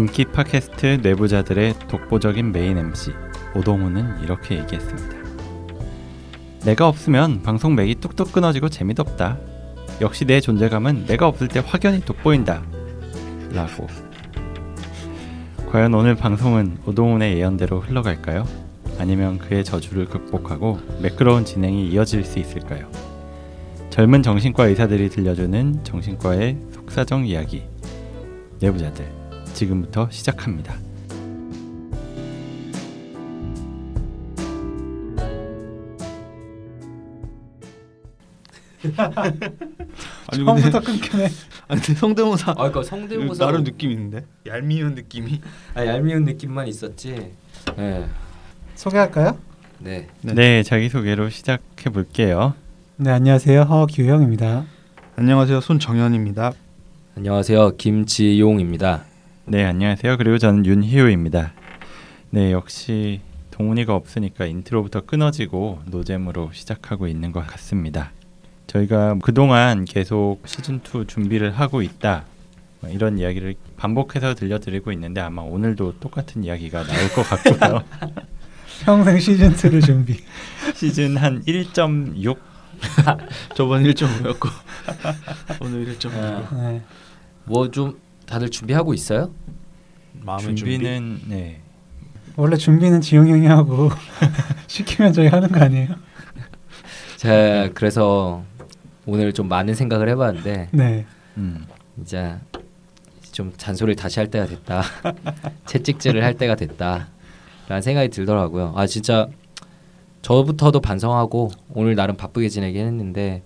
인기 팟캐스트 내부자들의 독보적인 메인 MC 오동훈은 이렇게 얘기했습니다. 내가 없으면 방송 맥이 뚝뚝 끊어지고 재미도 없다. 역시 내 존재감은 내가 없을 때 확연히 돋보인다. 라고. 과연 오늘 방송은 오동훈의 예언대로 흘러갈까요? 아니면 그의 저주를 극복하고 매끄러운 진행이 이어질 수 있을까요? 젊은 정신과 의사들이 들려주는 정신과의 속사정 이야기. 내부자들 지금부터 시작합니다. 아니 근데 처음부터 끊기네. 아니 근데 성대모사 아, 그러니까 성대모사 나름 느낌 있는데 얄미운 느낌이. 아, 얄미운 느낌만 있었지. 네, 소개할까요? 네. 네. 네, 자기 소개로 시작해 볼게요. 네 안녕하세요 허규형입니다. 안녕하세요 손정현입니다. 안녕하세요, 김지용입니다. 네, 안녕하세요. 그리고 저는 윤희우입니다. 네, 역시 동훈이가 없으니까 인트로부터 끊어지고 노잼으로 시작하고 있는 것 같습니다. 저희가 그동안 계속 시즌2 준비를 하고 있다. 뭐 이런 이야기를 반복해서 들려드리고 있는데 아마 오늘도 똑같은 이야기가 나올 것 같고요. 평생 시즌 2를 준비. 시즌 한 1.6 저번 1.5였고 오늘 1.5. 아. 네. 뭐좀 다들 준비하고 있어요? 마음의 준비는 네. 원래 준비는 지용 형이 하고 시키면 저희 하는 거 아니에요? 자, 그래서 오늘 좀 많은 생각을 해봤는데 네. 음. 이제 좀 잔소리를 다시 할 때가 됐다. 채찍질을 할 때가 됐다 라는 생각이 들더라고요. 아 진짜 저부터도 반성하고 오늘 나름 바쁘게 지내긴 했는데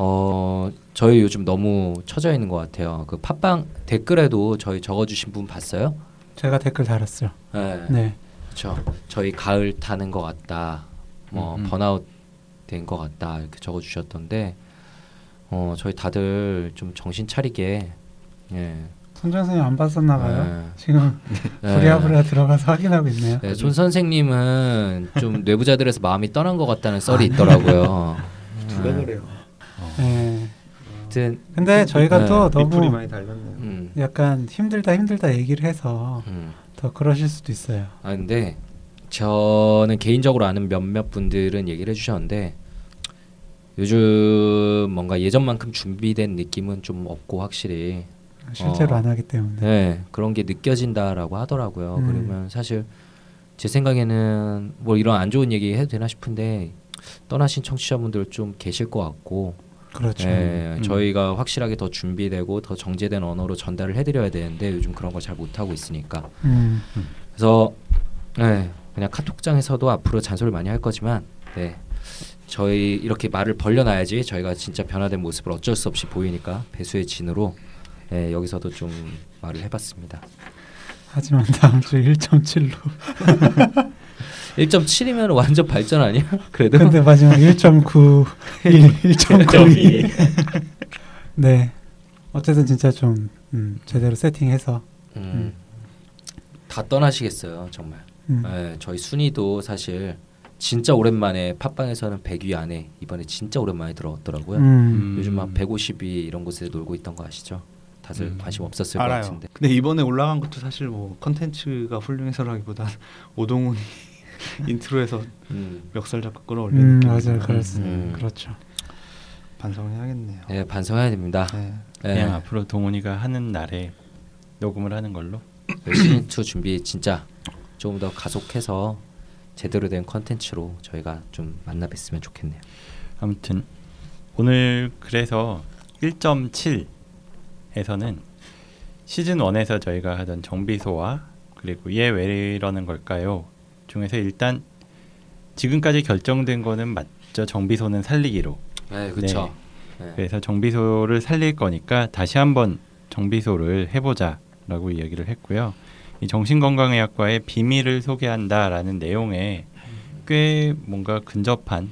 어 저희 요즘 너무 처져 있는 것 같아요. 그 팟빵 댓글에도 저희 적어주신 분 봤어요? 제가 댓글 달았어요. 네. 네. 그렇죠. 저희 가을 타는 것 같다. 뭐 음, 음. 번아웃 된 것 같다 이렇게 적어주셨던데 어 저희 다들 좀 정신 차리게 예. 손정 선생님 안 봤었나 봐요. 네. 지금 네. 부랴부랴 들어가서 확인하고 있네요. 네, 손 선생님은 좀 뇌부자들에서 마음이 떠난 것 같다는 썰이 있더라고요. 누가 네. 그래요? 네. 아무튼 근데 저희가 네. 또 너무 많이 달렸네요. 음, 약간 힘들다 힘들다 얘기를 해서 음. 더 그러실 수도 있어요. 아 근데 저는 개인적으로 아는 몇몇 분들은 얘기를 해주셨는데 요즘 뭔가 예전만큼 준비된 느낌은 좀 없고 확실히 실제로 어. 안 하기 때문에. 네 그런 게 느껴진다라고 하더라고요. 음. 그러면 사실 제 생각에는 뭐 이런 안 좋은 얘기 해도 되나 싶은데 떠나신 청취자분들 좀 계실 것 같고 그렇죠. 네, 음. 저희가 확실하게 더 준비되고 더 정제된 언어로 전달을 해드려야 되는데 요즘 그런 걸 잘 못하고 있으니까 음. 그래서 네, 그냥 카톡장에서도 앞으로 잔소리 많이 할 거지만 네, 저희 이렇게 말을 벌려놔야지 저희가 진짜 변화된 모습을 어쩔 수 없이 보이니까 배수의 진으로 네, 여기서도 좀 말을 해봤습니다. 하지만 다음 주 1.7로. 1.7이면 완전 발전 아니야? 그래도 근데 마지막 1.9, 1, 1.92. 네. 어쨌든 진짜 좀 음, 제대로 세팅해서 음, 다 떠나시겠어요 정말. 음, 네, 저희 순위도 사실 진짜 오랜만에 팟빵에서는 100위 안에 이번에 진짜 오랜만에 들어왔더라고요. 음, 요즘 막 150위 이런 곳에 놀고 있던 거 아시죠? 다들 음. 관심 없었을 알아요. 것 같은데. 근데 이번에 올라간 것도 사실 뭐 컨텐츠가 훌륭해서라기보단 오동훈이 인트로에서 음. 멱살 잡고 끌어올린 음. 맞아요, 그렇습 음. 그렇죠. 반성해야겠네요. 네, 반성해야 됩니다. 네. 네, 그냥 앞으로 동훈이가 하는 날에 녹음을 하는 걸로. 시즌 2 준비 진짜 조금 더 가속해서 제대로 된 컨텐츠로 저희가 좀 만나 뵀으면 좋겠네요. 아무튼 오늘 그래서 1.7에서는 시즌 1에서 저희가 하던 정비소와 그리고 얘왜 이러는 걸까요? 중에서 일단 지금까지 결정된 거는 맞죠. 정비소는 살리기로. 네, 그렇죠. 네. 그래서 정비소를 살릴 거니까 다시 한번 정비소를 해보자라고 이야기를 했고요. 이 정신건강의학과의 비밀을 소개한다라는 내용에 꽤 뭔가 근접한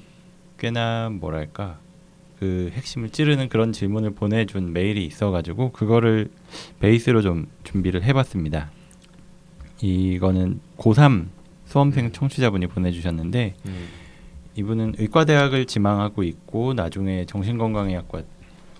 꽤나 뭐랄까 그 핵심을 찌르는 그런 질문을 보내준 메일이 있어가지고 그거를 베이스로 좀 준비를 해봤습니다. 이거는 고3 수험생 청취자분이 보내주셨는데 음. 이분은 의과대학을 지망하고 있고 나중에 정신건강의학과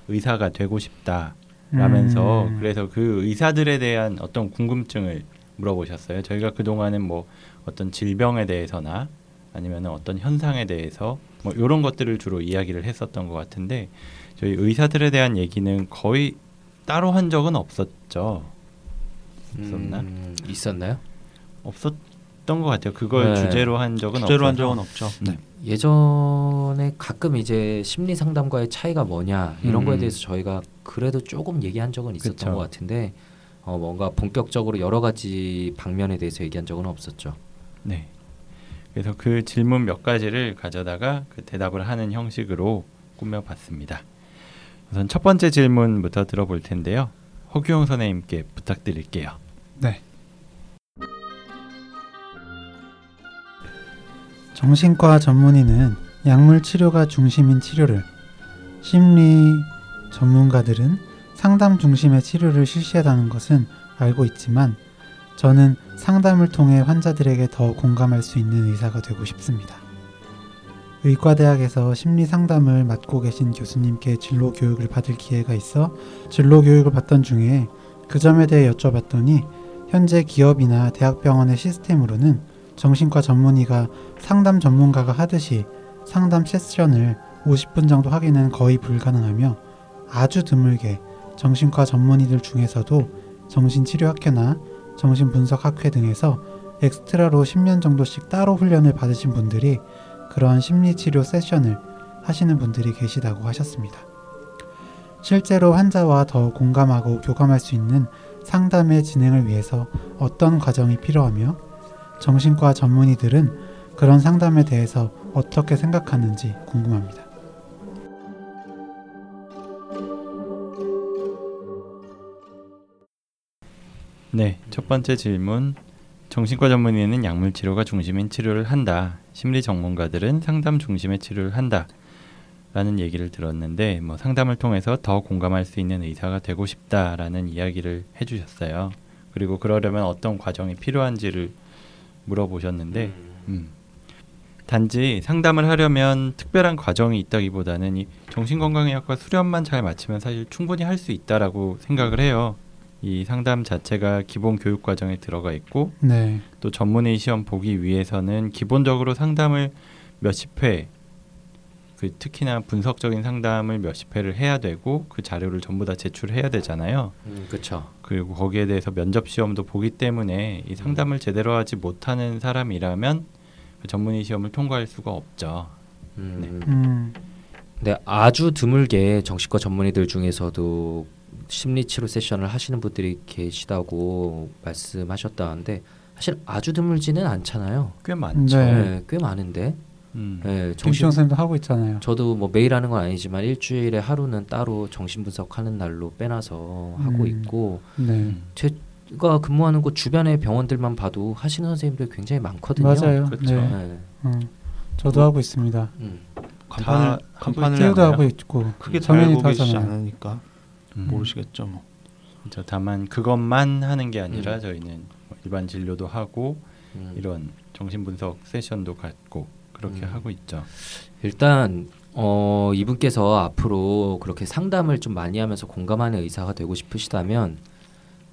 의사가 되고 싶다 라면서 음. 그래서 그 의사들에 대한 어떤 궁금증을 물어보셨어요. 저희가 그 동안은 뭐 어떤 질병에 대해서나 아니면 어떤 현상에 대해서 뭐 이런 것들을 주로 이야기를 했었던 것 같은데 저희 의사들에 대한 얘기는 거의 따로 한 적은 없었죠. 있었나? 음, 있었나요? 없었 던 것 같아요. 그걸 네. 주제로 한 적은 주제로 한 없어서. 적은 없죠. 네. 예전에 가끔 이제 심리 상담과의 차이가 뭐냐 이런 거에 음. 대해서 저희가 그래도 조금 얘기한 적은 있었던 그쵸. 것 같은데 어, 뭔가 본격적으로 여러 가지 방면에 대해서 얘기한 적은 없었죠. 네. 그래서 그 질문 몇 가지를 가져다가 그 대답을 하는 형식으로 꾸며봤습니다. 우선 첫 번째 질문부터 들어볼 텐데요. 허규영 선생님께 부탁드릴게요. 네. 정신과 전문의는 약물 치료가 중심인 치료를, 심리 전문가들은 상담 중심의 치료를 실시하다는 것은 알고 있지만 저는 상담을 통해 환자들에게 더 공감할 수 있는 의사가 되고 싶습니다. 의과대학에서 심리 상담을 맡고 계신 교수님께 진로 교육을 받을 기회가 있어 진로 교육을 받던 중에 그 점에 대해 여쭤봤더니 현재 기업이나 대학병원의 시스템으로는 정신과 전문의가 상담 전문가가 하듯이 상담 세션을 50분 정도 하기는 거의 불가능하며 아주 드물게 정신과 전문의들 중에서도 정신치료학회나 정신분석학회 등에서 엑스트라로 10년 정도씩 따로 훈련을 받으신 분들이 그러한 심리치료 세션을 하시는 분들이 계시다고 하셨습니다. 실제로 환자와 더 공감하고 교감할 수 있는 상담의 진행을 위해서 어떤 과정이 필요하며 정신과 전문의들은 그런 상담에 대해서 어떻게 생각하는지 궁금합니다. 네, 첫 번째 질문. 정신과 전문의는 약물 치료가 중심인 치료를 한다. 심리 전문가들은 상담 중심의 치료를 한다. 라는 얘기를 들었는데 뭐 상담을 통해서 더 공감할 수 있는 의사가 되고 싶다라는 이야기를 해 주셨어요. 그리고 그러려면 어떤 과정이 필요한지를 물어보셨는데 음. 단지 상담을 하려면 특별한 과정이 있다기보다는 이 정신건강의학과 수련만 잘 마치면 사실 충분히 할 수 있다라고 생각을 해요. 이 상담 자체가 기본 교육 과정에 들어가 있고 네, 또 전문의 시험 보기 위해서는 기본적으로 상담을 몇십 회, 그 특히나 분석적인 상담을 몇십 회를 해야 되고 그 자료를 전부 다 제출해야 되잖아요. 음, 그렇죠. 그리고 거기에 대해서 면접 시험도 보기 때문에 이 상담을 제대로 하지 못하는 사람이라면 그 전문의 시험을 통과할 수가 없죠. 음, 음, 근데 아주 드물게 정신과 전문의들 중에서도 심리 치료 세션을 하시는 분들이 계시다고 말씀하셨다는데 사실 아주 드물지는 않잖아요. 꽤 많죠. 네. 네, 꽤 많은데. 음. 네, 김시영 정신 선생님도 하고 있잖아요. 저도 뭐 매일 하는 건 아니지만 일주일에 하루는 따로 정신 분석하는 날로 빼놔서 하고 음. 있고 네, 음. 제가 근무하는 곳 주변의 병원들만 봐도 하시는 선생님들 굉장히 많거든요. 맞아요. 그렇죠. 네, 네. 음, 저도 뭐- 하고 있습니다. 음. 간판을 다 간판을 띄우도? 하고 있고 크게 다 계시지. 않으니까 음. 모르시겠죠. 뭐. 그렇죠. 다만 그것만 하는 게 아니라 음. 저희는 뭐 일반 진료도 하고 음. 이런 정신 분석 세션도 갖고 그렇게 음. 하고 있죠. 일단 어, 이분께서 앞으로 그렇게 상담을 좀 많이 하면서 공감하는 의사가 되고 싶으시다면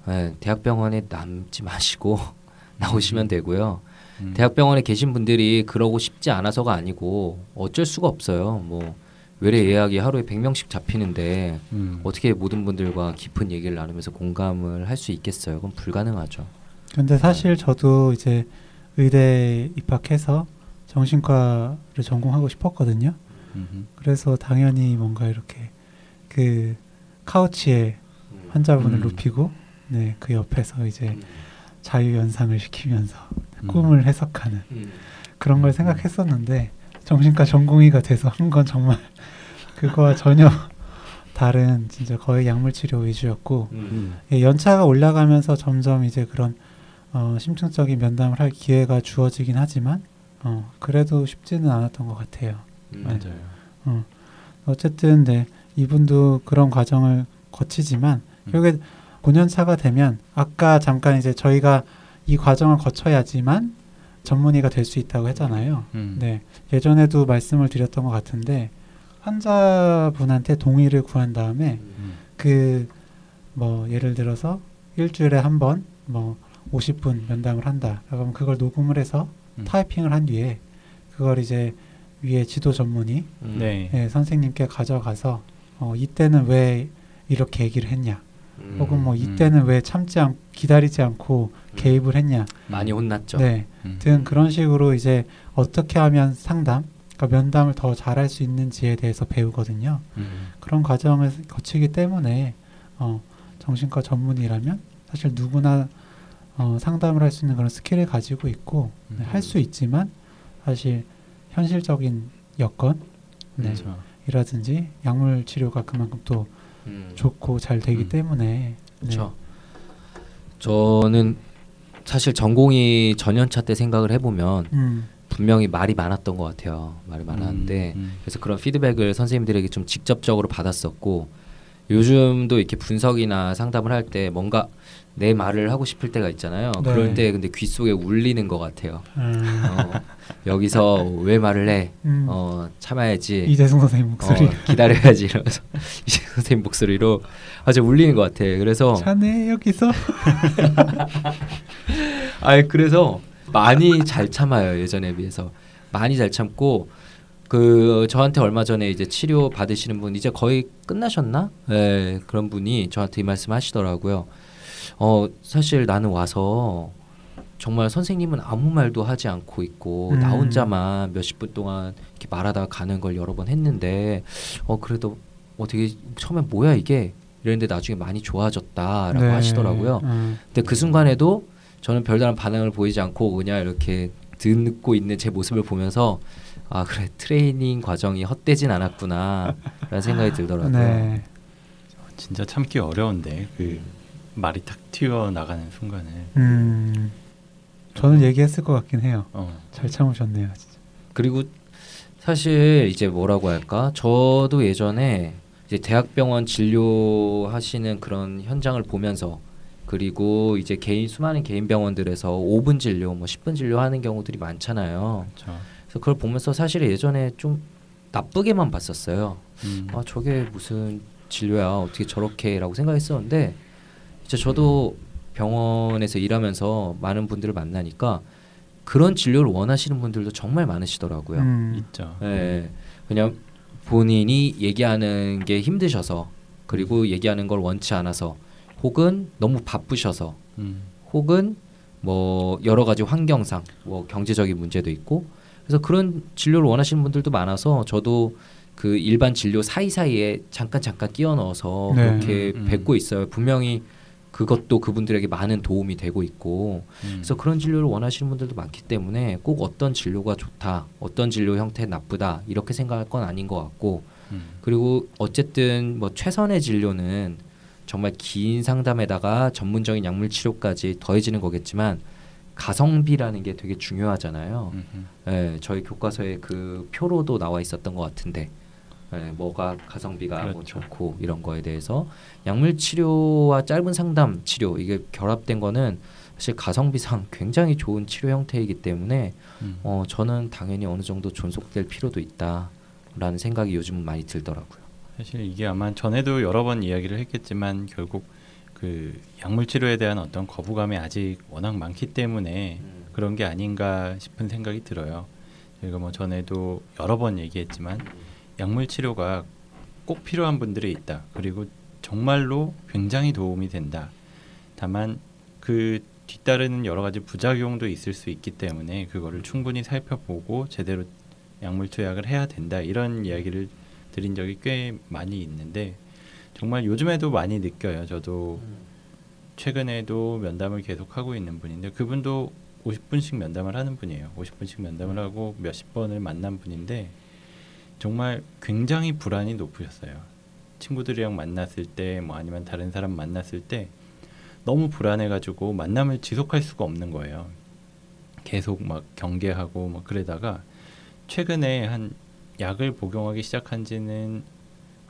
네, 대학병원에 남지 마시고 나오시면 되고요. 음. 대학병원에 계신 분들이 그러고 싶지 않아서가 아니고 어쩔 수가 없어요. 뭐 외래 예약이 하루에 100명씩 잡히는데 음. 어떻게 모든 분들과 깊은 얘기를 나누면서 공감을 할 수 있겠어요? 그건 불가능하죠. 근데 사실 저도 이제 의대 입학해서 정신과를 전공하고 싶었거든요. 음흠. 그래서 당연히 뭔가 이렇게 그 카우치에 환자분을 음. 눕히고 네, 그 옆에서 이제 자유 연상을 시키면서 음. 꿈을 해석하는 음. 그런 걸 생각했었는데 정신과 전공의가 돼서 한 건 정말 그거와 전혀 다른 진짜 거의 약물 치료 위주였고 음. 예, 연차가 올라가면서 점점 이제 그런 어, 심층적인 면담을 할 기회가 주어지긴 하지만 어, 그래도 쉽지는 않았던 것 같아요. 음. 맞아요. 어, 어쨌든 네 이분도 그런 과정을 거치지만 음. 결국에 5년 차가 되면 아까 잠깐 이제 저희가 이 과정을 거쳐야지만 전문의가 될 수 있다고 했잖아요. 음. 네 예전에도 말씀을 드렸던 것 같은데 환자분한테 동의를 구한 다음에 음. 그뭐 예를 들어서 일주일에 한 번 뭐 50분 면담을 한다. 그러면 그걸 녹음을 해서 음. 타이핑을 한 뒤에 그걸 이제 위에 지도 전문의 음. 네. 예, 선생님께 가져가서 어, 이때는 왜 이렇게 얘기를 했냐, 음. 혹은 뭐 이때는 왜 참지 않 기다리지 않고 음. 개입을 했냐, 많이 혼났죠. 네, 음. 등 그런 식으로 이제 어떻게 하면 상담, 그러니까 면담을 더 잘할 수 있는지에 대해서 배우거든요. 음. 그런 과정을 거치기 때문에 어, 정신과 전문의라면 사실 누구나 어, 상담을 할 수 있는 그런 스킬을 가지고 있고 네, 음. 할수 있지만 사실 현실적인 여건 네, 그렇죠. 이라든지 약물 치료가 그만큼 또 음. 좋고 잘 되기 음. 때문에 그렇죠. 저는 사실 전공이 전연차 때 생각을 해보면 음, 분명히 말이 많았던 것 같아요. 말이 많았는데 음, 음. 그래서 그런 피드백을 선생님들에게 좀 직접적으로 받았었고 요즘도 이렇게 분석이나 상담을 할 때 뭔가 내 말을 하고 싶을 때가 있잖아요. 네. 그럴 때 근데 귀 속에 울리는 것 같아요. 음, 어, 여기서 왜 말을 해? 음, 어, 참아야지. 이재승 선생님 목소리 어, 기다려야지 이러면서 이제 선생님 목소리로 아주 울리는 것 같아. 그래서 자네 여기서 아 그래서 많이 잘 참아요 예전에 비해서 많이 잘 참고 그 저한테 얼마 전에 이제 치료 받으시는 분 이제 거의 끝나셨나? 네 그런 분이 저한테 이 말씀 하시더라고요. 어 사실 나는 와서 정말 선생님은 아무 말도 하지 않고 있고 나 음. 혼자만 몇십 분 동안 이렇게 말하다가 가는 걸 여러 번 했는데 어 그래도 어 되게 처음에 뭐야 이게 이랬는데 나중에 많이 좋아졌다라고 네, 하시더라고요. 음, 근데 그 순간에도 저는 별다른 반응을 보이지 않고 그냥 이렇게 듣고 있는 제 모습을 보면서 아 그래 트레이닝 과정이 헛되진 않았구나라는 생각이 들더라고요. 네, 진짜 참기 어려운데 그 말이 탁 튀어 나가는 순간에 음, 저는 얘기했을 것 같긴 해요. 어. 잘 참으셨네요, 진짜. 그리고 사실 이제 뭐라고 할까? 저도 예전에 이제 대학병원 진료하시는 그런 현장을 보면서 그리고 이제 개인 수많은 개인 병원들에서 5분 진료, 뭐 10분 진료 하는 경우들이 많잖아요. 그렇죠. 그래서 그걸 보면서 사실 예전에 좀 나쁘게만 봤었어요. 음. 아 저게 무슨 진료야 어떻게 저렇게라고 생각했었는데 이제 저도 병원에서 일하면서 많은 분들을 만나니까 그런 진료를 원하시는 분들도 정말 많으시더라고요. 음, 있죠. 예, 그냥 본인이 얘기하는 게 힘드셔서 그리고 얘기하는 걸 원치 않아서 혹은 너무 바쁘셔서 음. 혹은 뭐 여러 가지 환경상 뭐 경제적인 문제도 있고 그래서 그런 진료를 원하시는 분들도 많아서 저도 그 일반 진료 사이사이에 잠깐 잠깐 끼워 넣어서 네. 그렇게 음, 음. 뵙고 있어요. 분명히 그것도 그분들에게 많은 도움이 되고 있고 음. 그래서 그런 진료를 원하시는 분들도 많기 때문에 꼭 어떤 진료가 좋다, 어떤 진료 형태 나쁘다 이렇게 생각할 건 아닌 것 같고 음. 그리고 어쨌든 뭐 최선의 진료는 정말 긴 상담에다가 전문적인 약물 치료까지 더해지는 거겠지만 가성비라는 게 되게 중요하잖아요. 예, 저희 교과서에 그 표로도 나와 있었던 것 같은데 예, 뭐가 가성비가 뭐 그렇죠. 좋고 이런 거에 대해서 약물 치료와 짧은 상담 치료 이게 결합된 거는 사실 가성비상 굉장히 좋은 치료 형태이기 때문에 음. 어, 저는 당연히 어느 정도 존속될 필요도 있다라는 생각이 요즘 많이 들더라고요. 사실 이게 아마 전에도 여러 번 이야기를 했겠지만 결국 그 약물 치료에 대한 어떤 거부감이 아직 워낙 많기 때문에 그런 게 아닌가 싶은 생각이 들어요. 저희가 뭐 전에도 여러 번 얘기했지만 약물 치료가 꼭 필요한 분들이 있다. 그리고 정말로 굉장히 도움이 된다. 다만 그 뒤따르는 여러 가지 부작용도 있을 수 있기 때문에 그거를 충분히 살펴보고 제대로 약물 투약을 해야 된다. 이런 이야기를 드린 적이 꽤 많이 있는데 정말 요즘에도 많이 느껴요. 저도 최근에도 면담을 계속 하고 있는 분인데 그분도 50분씩 면담을 하는 분이에요. 50분씩 면담을 하고 몇십 번을 만난 분인데 정말 굉장히 불안이 높으셨어요. 친구들이랑 만났을 때 뭐 아니면 다른 사람 만났을 때 너무 불안해가지고 만남을 지속할 수가 없는 거예요. 계속 막 경계하고 막 그러다가 최근에 한 약을 복용하기 시작한 지는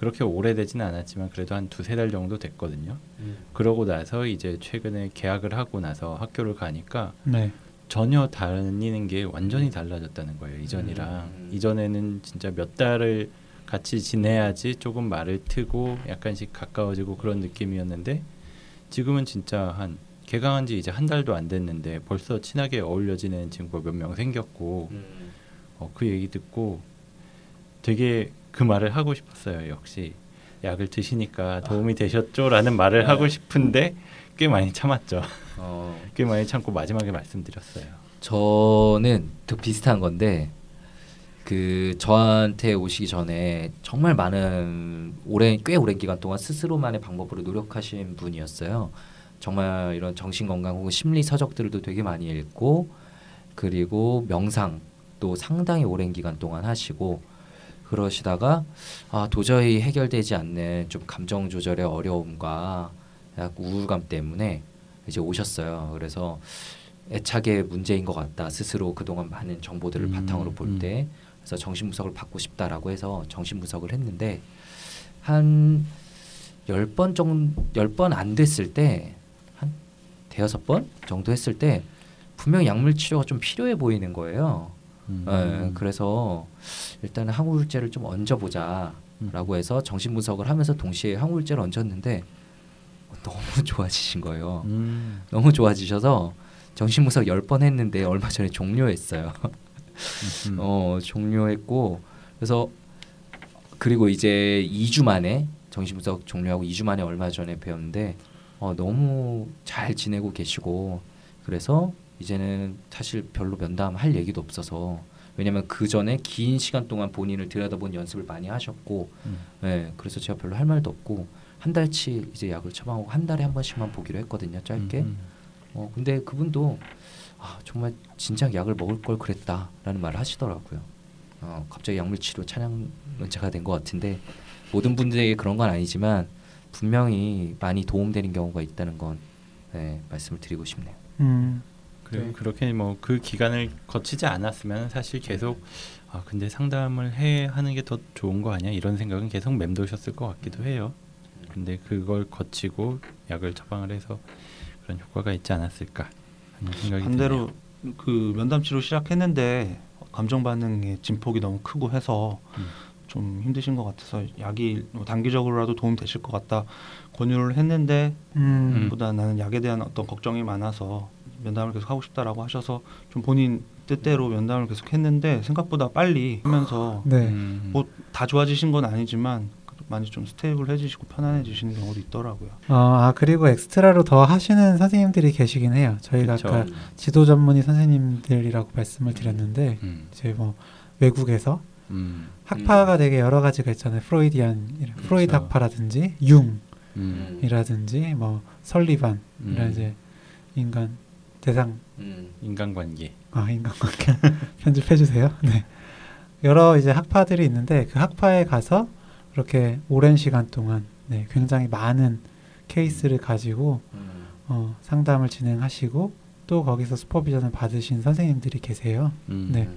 그렇게 오래되지는 않았지만 그래도 한 두세 달 정도 됐거든요. 그러고 나서 이제 최근에 계약을 하고 나서 학교를 가니까 네, 전혀 다니는 게 완전히 달라졌다는 거예요. 이전이랑 음. 이전에는 진짜 몇 달을 같이 지내야지 조금 말을 트고 약간씩 가까워지고 그런 느낌이었는데 지금은 진짜 한 개강한 지 이제 한 달도 안 됐는데 벌써 친하게 어울려지는 친구가 몇 명 생겼고 음. 어, 그 얘기 듣고 되게 그 말을 하고 싶었어요. 역시 약을 드시니까 도움이 되셨죠라는 말을 네. 하고 싶은데 꽤 많이 참았죠. 어, 꽤 많이 참고 마지막에 말씀드렸어요. 저는 또 비슷한 건데 그 저한테 오시기 전에 정말 많은 오랜 꽤 오랜 기간 동안 스스로만의 방법으로 노력하신 분이었어요. 정말 이런 정신 건강 혹은 심리 서적들도 되게 많이 읽고 그리고 명상도 상당히 오랜 기간 동안 하시고 그러시다가 아 도저히 해결되지 않는 좀 감정 조절의 어려움과 약간 우울감 때문에 이제 오셨어요. 그래서 애착의 문제인 것 같다. 스스로 그동안 많은 정보들을 음, 바탕으로 볼 음. 때 그래서 정신 분석을 받고 싶다라고 해서 정신 분석을 했는데 한 열 번 정도 열 번 안 됐을 때 한 대여섯 번 정도 했을 때 분명 약물 치료가 좀 필요해 보이는 거예요. 음. 예, 그래서 일단은 항우울제를 좀 얹어보자라고 해서 정신 분석을 하면서 동시에 항우울제를 얹었는데 너무 좋아지신 거예요. 음. 너무 좋아지셔서 정신 분석 열 번 했는데 얼마 전에 종료했어요. 음. 어 종료했고 그래서 그리고 이제 2주 만에 정신 분석 종료하고 2주 만에 얼마 전에 배웠는데 어, 너무 잘 지내고 계시고 그래서 이제는 사실 별로 면담할 얘기도 없어서 왜냐면 그 전에 긴 시간 동안 본인을 들여다본 연습을 많이 하셨고 음. 네, 그래서 제가 별로 할 말도 없고 한 달치 이제 약을 처방하고 한 달에 한 번씩만 보기로 했거든요 짧게 음. 어 근데 그분도 아 정말 진작 약을 먹을 걸 그랬다라는 말을 하시더라고요. 어 갑자기 약물 치료 찬양론자가 된 것 같은데 모든 분들에게 그런 건 아니지만 분명히 많이 도움되는 경우가 있다는 건 네, 말씀을 드리고 싶네요. 음, 그리고 네. 그렇게 뭐 그 기간을 거치지 않았으면 사실 계속 아 근데 상담을 해 하는 게 더 좋은 거 아니야 이런 생각은 계속 맴도셨을 것 같기도 해요. 근데 그걸 거치고 약을 처방을 해서 그런 효과가 있지 않았을까 하는 생각이 반대로 드네요. 그 면담 치료 시작했는데 감정 반응의 진폭이 너무 크고 해서 음. 좀 힘드신 것 같아서 약이 뭐 단기적으로라도 도움 되실 것 같다 권유를 했는데 음, 음. 보다 나는 약에 대한 어떤 걱정이 많아서 면담을 계속 하고 싶다라고 하셔서 좀 본인 뜻대로 면담을 계속 했는데 생각보다 빨리 하면서 네. 음. 뭐다 좋아지신 건 아니지만 많이 좀 스테이블해지시고 편안해지시는 경우도 있더라고요. 어, 아 그리고 엑스트라로 더 하시는 선생님들이 계시긴 해요. 저희가 그쵸. 아까 지도 전문의 선생님들이라고 말씀을 드렸는데 음. 이제 뭐 외국에서 음. 학파가 되게 여러 가지가 있잖아요. 프로이디안 프로이드. 학파라든지 음. 융이라든지 뭐 설리반 이런 음. 이제 인간 대상 음. 인간관계. 아 인간관계 편집해 주세요. 네. 여러 이제 학파들이 있는데 그 학파에 가서 그렇게 오랜 시간 동안 네, 굉장히 많은 케이스를 가지고 음. 어, 상담을 진행하시고 또 거기서 슈퍼비전을 받으신 선생님들이 계세요. 음. 네.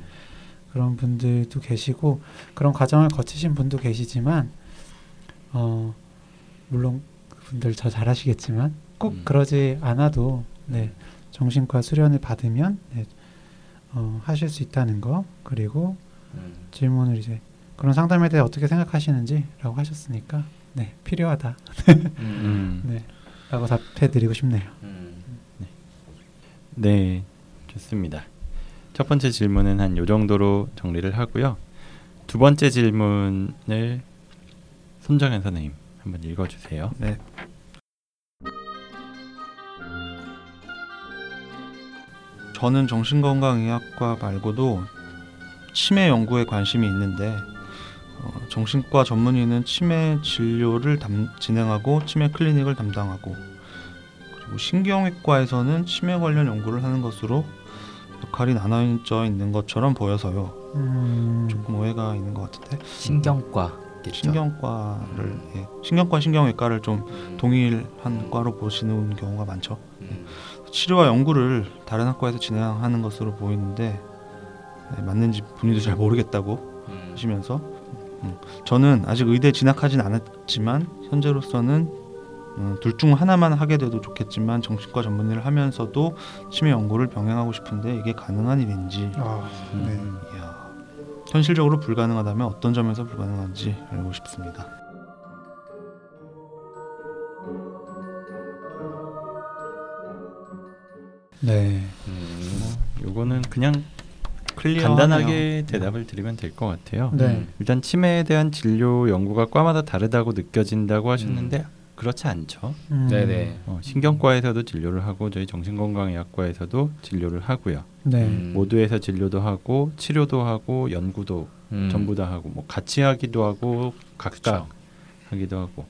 그런 분들도 계시고 그런 과정을 거치신 분도 계시지만 어, 물론 그분들 저 잘하시겠지만 꼭 음. 그러지 않아도 네, 정신과 수련을 받으면 네, 어, 하실 수 있다는 거 그리고 음. 질문을 이제 그런 상담에 대해 어떻게 생각하시는지라고 하셨으니까 네 필요하다 음. 음. 네 라고 답해드리고 싶네요. 음. 네, 좋습니다. 첫 번째 질문은 한 요 정도로 정리를 하고요. 두 번째 질문을 손정현 선생님 한번 읽어주세요. 네. 저는 정신건강의학과 말고도 치매 연구에 관심이 있는데 어, 정신과 전문의는 치매 진료를 담, 진행하고 치매 클리닉을 담당하고 그리고 신경외과에서는 치매 관련 연구를 하는 것으로 역할이 나눠져 있는 것처럼 보여서요. 음, 조금 오해가 있는 것 같은데 신경과겠죠. 신경과를 예, 신경과 신경외과를 좀 음. 동일한 과로 보시는 경우가 많죠. 음. 치료와 연구를 다른 학과에서 진행하는 것으로 보이는데 네, 맞는지 본인도 잘 모르겠다고 음. 하시면서 음, 저는 아직 의대 진학하진 않았지만 현재로서는 음, 둘중 하나만 하게 돼도 좋겠지만 정신과 전문의를 하면서도 치매 연구를 병행하고 싶은데 이게 가능한 일인지 아, 네. 음. 이야, 현실적으로 불가능하다면 어떤 점에서 불가능한지 알고 싶습니다. 네. 음. 요거는 그냥 클리어하네요. 간단하게 대답을 드리면 될 것 같아요. 네. 일단 치매에 대한 진료 연구가 과마다 다르다고 느껴진다고 하셨는데 그렇지 않죠. 음. 네네. 어, 신경과에서도 진료를 하고 저희 정신건강의학과에서도 진료를 하고요. 네. 음. 모두에서 진료도 하고 치료도 하고 연구도 음. 전부 다 하고 뭐 같이 하기도 하고 각각 그쵸. 하기도 하고.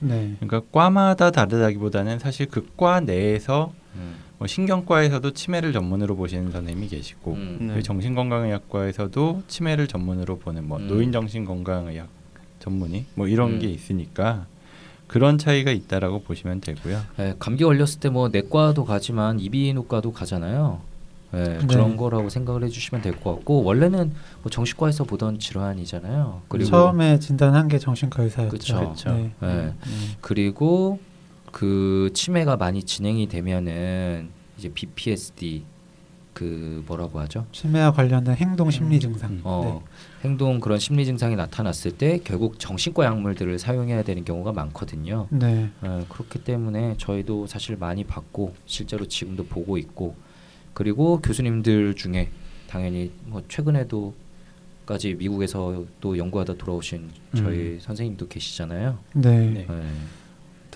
네. 그러니까 과마다 다르다기보다는 사실 그 과 내에서 음. 뭐 신경과에서도 치매를 전문으로 보시는 선생님이 계시고 음. 네. 정신건강의학과에서도 치매를 전문으로 보는 뭐 음. 노인정신건강의학 전문의 뭐 이런 음. 게 있으니까 그런 차이가 있다라고 보시면 되고요. 네, 감기 걸렸을 때 뭐 내과도 가지만 이비인후과도 가잖아요. 네, 네. 그런 거라고 생각을 해주시면 될 것 같고 원래는 뭐 정신과에서 보던 질환이잖아요. 그리고 처음에 진단한 게 정신과 의사였죠. 그쵸. 네. 네, 음. 그리고 그 치매가 많이 진행이 되면은 이제 BPSD 그 뭐라고 하죠? 치매와 관련된 행동 심리 증상. 음. 어, 행동 그런 심리 증상이 나타났을 때 결국 정신과 약물들을 사용해야 되는 경우가 많거든요. 네. 예, 그렇기 때문에 저희도 사실 많이 받고 실제로 지금도 보고 있고 그리고 교수님들 중에 당연히 뭐 최근에도 까지 미국에서 또 연구하다 돌아오신 저희 선생님도 계시잖아요. 네. 네.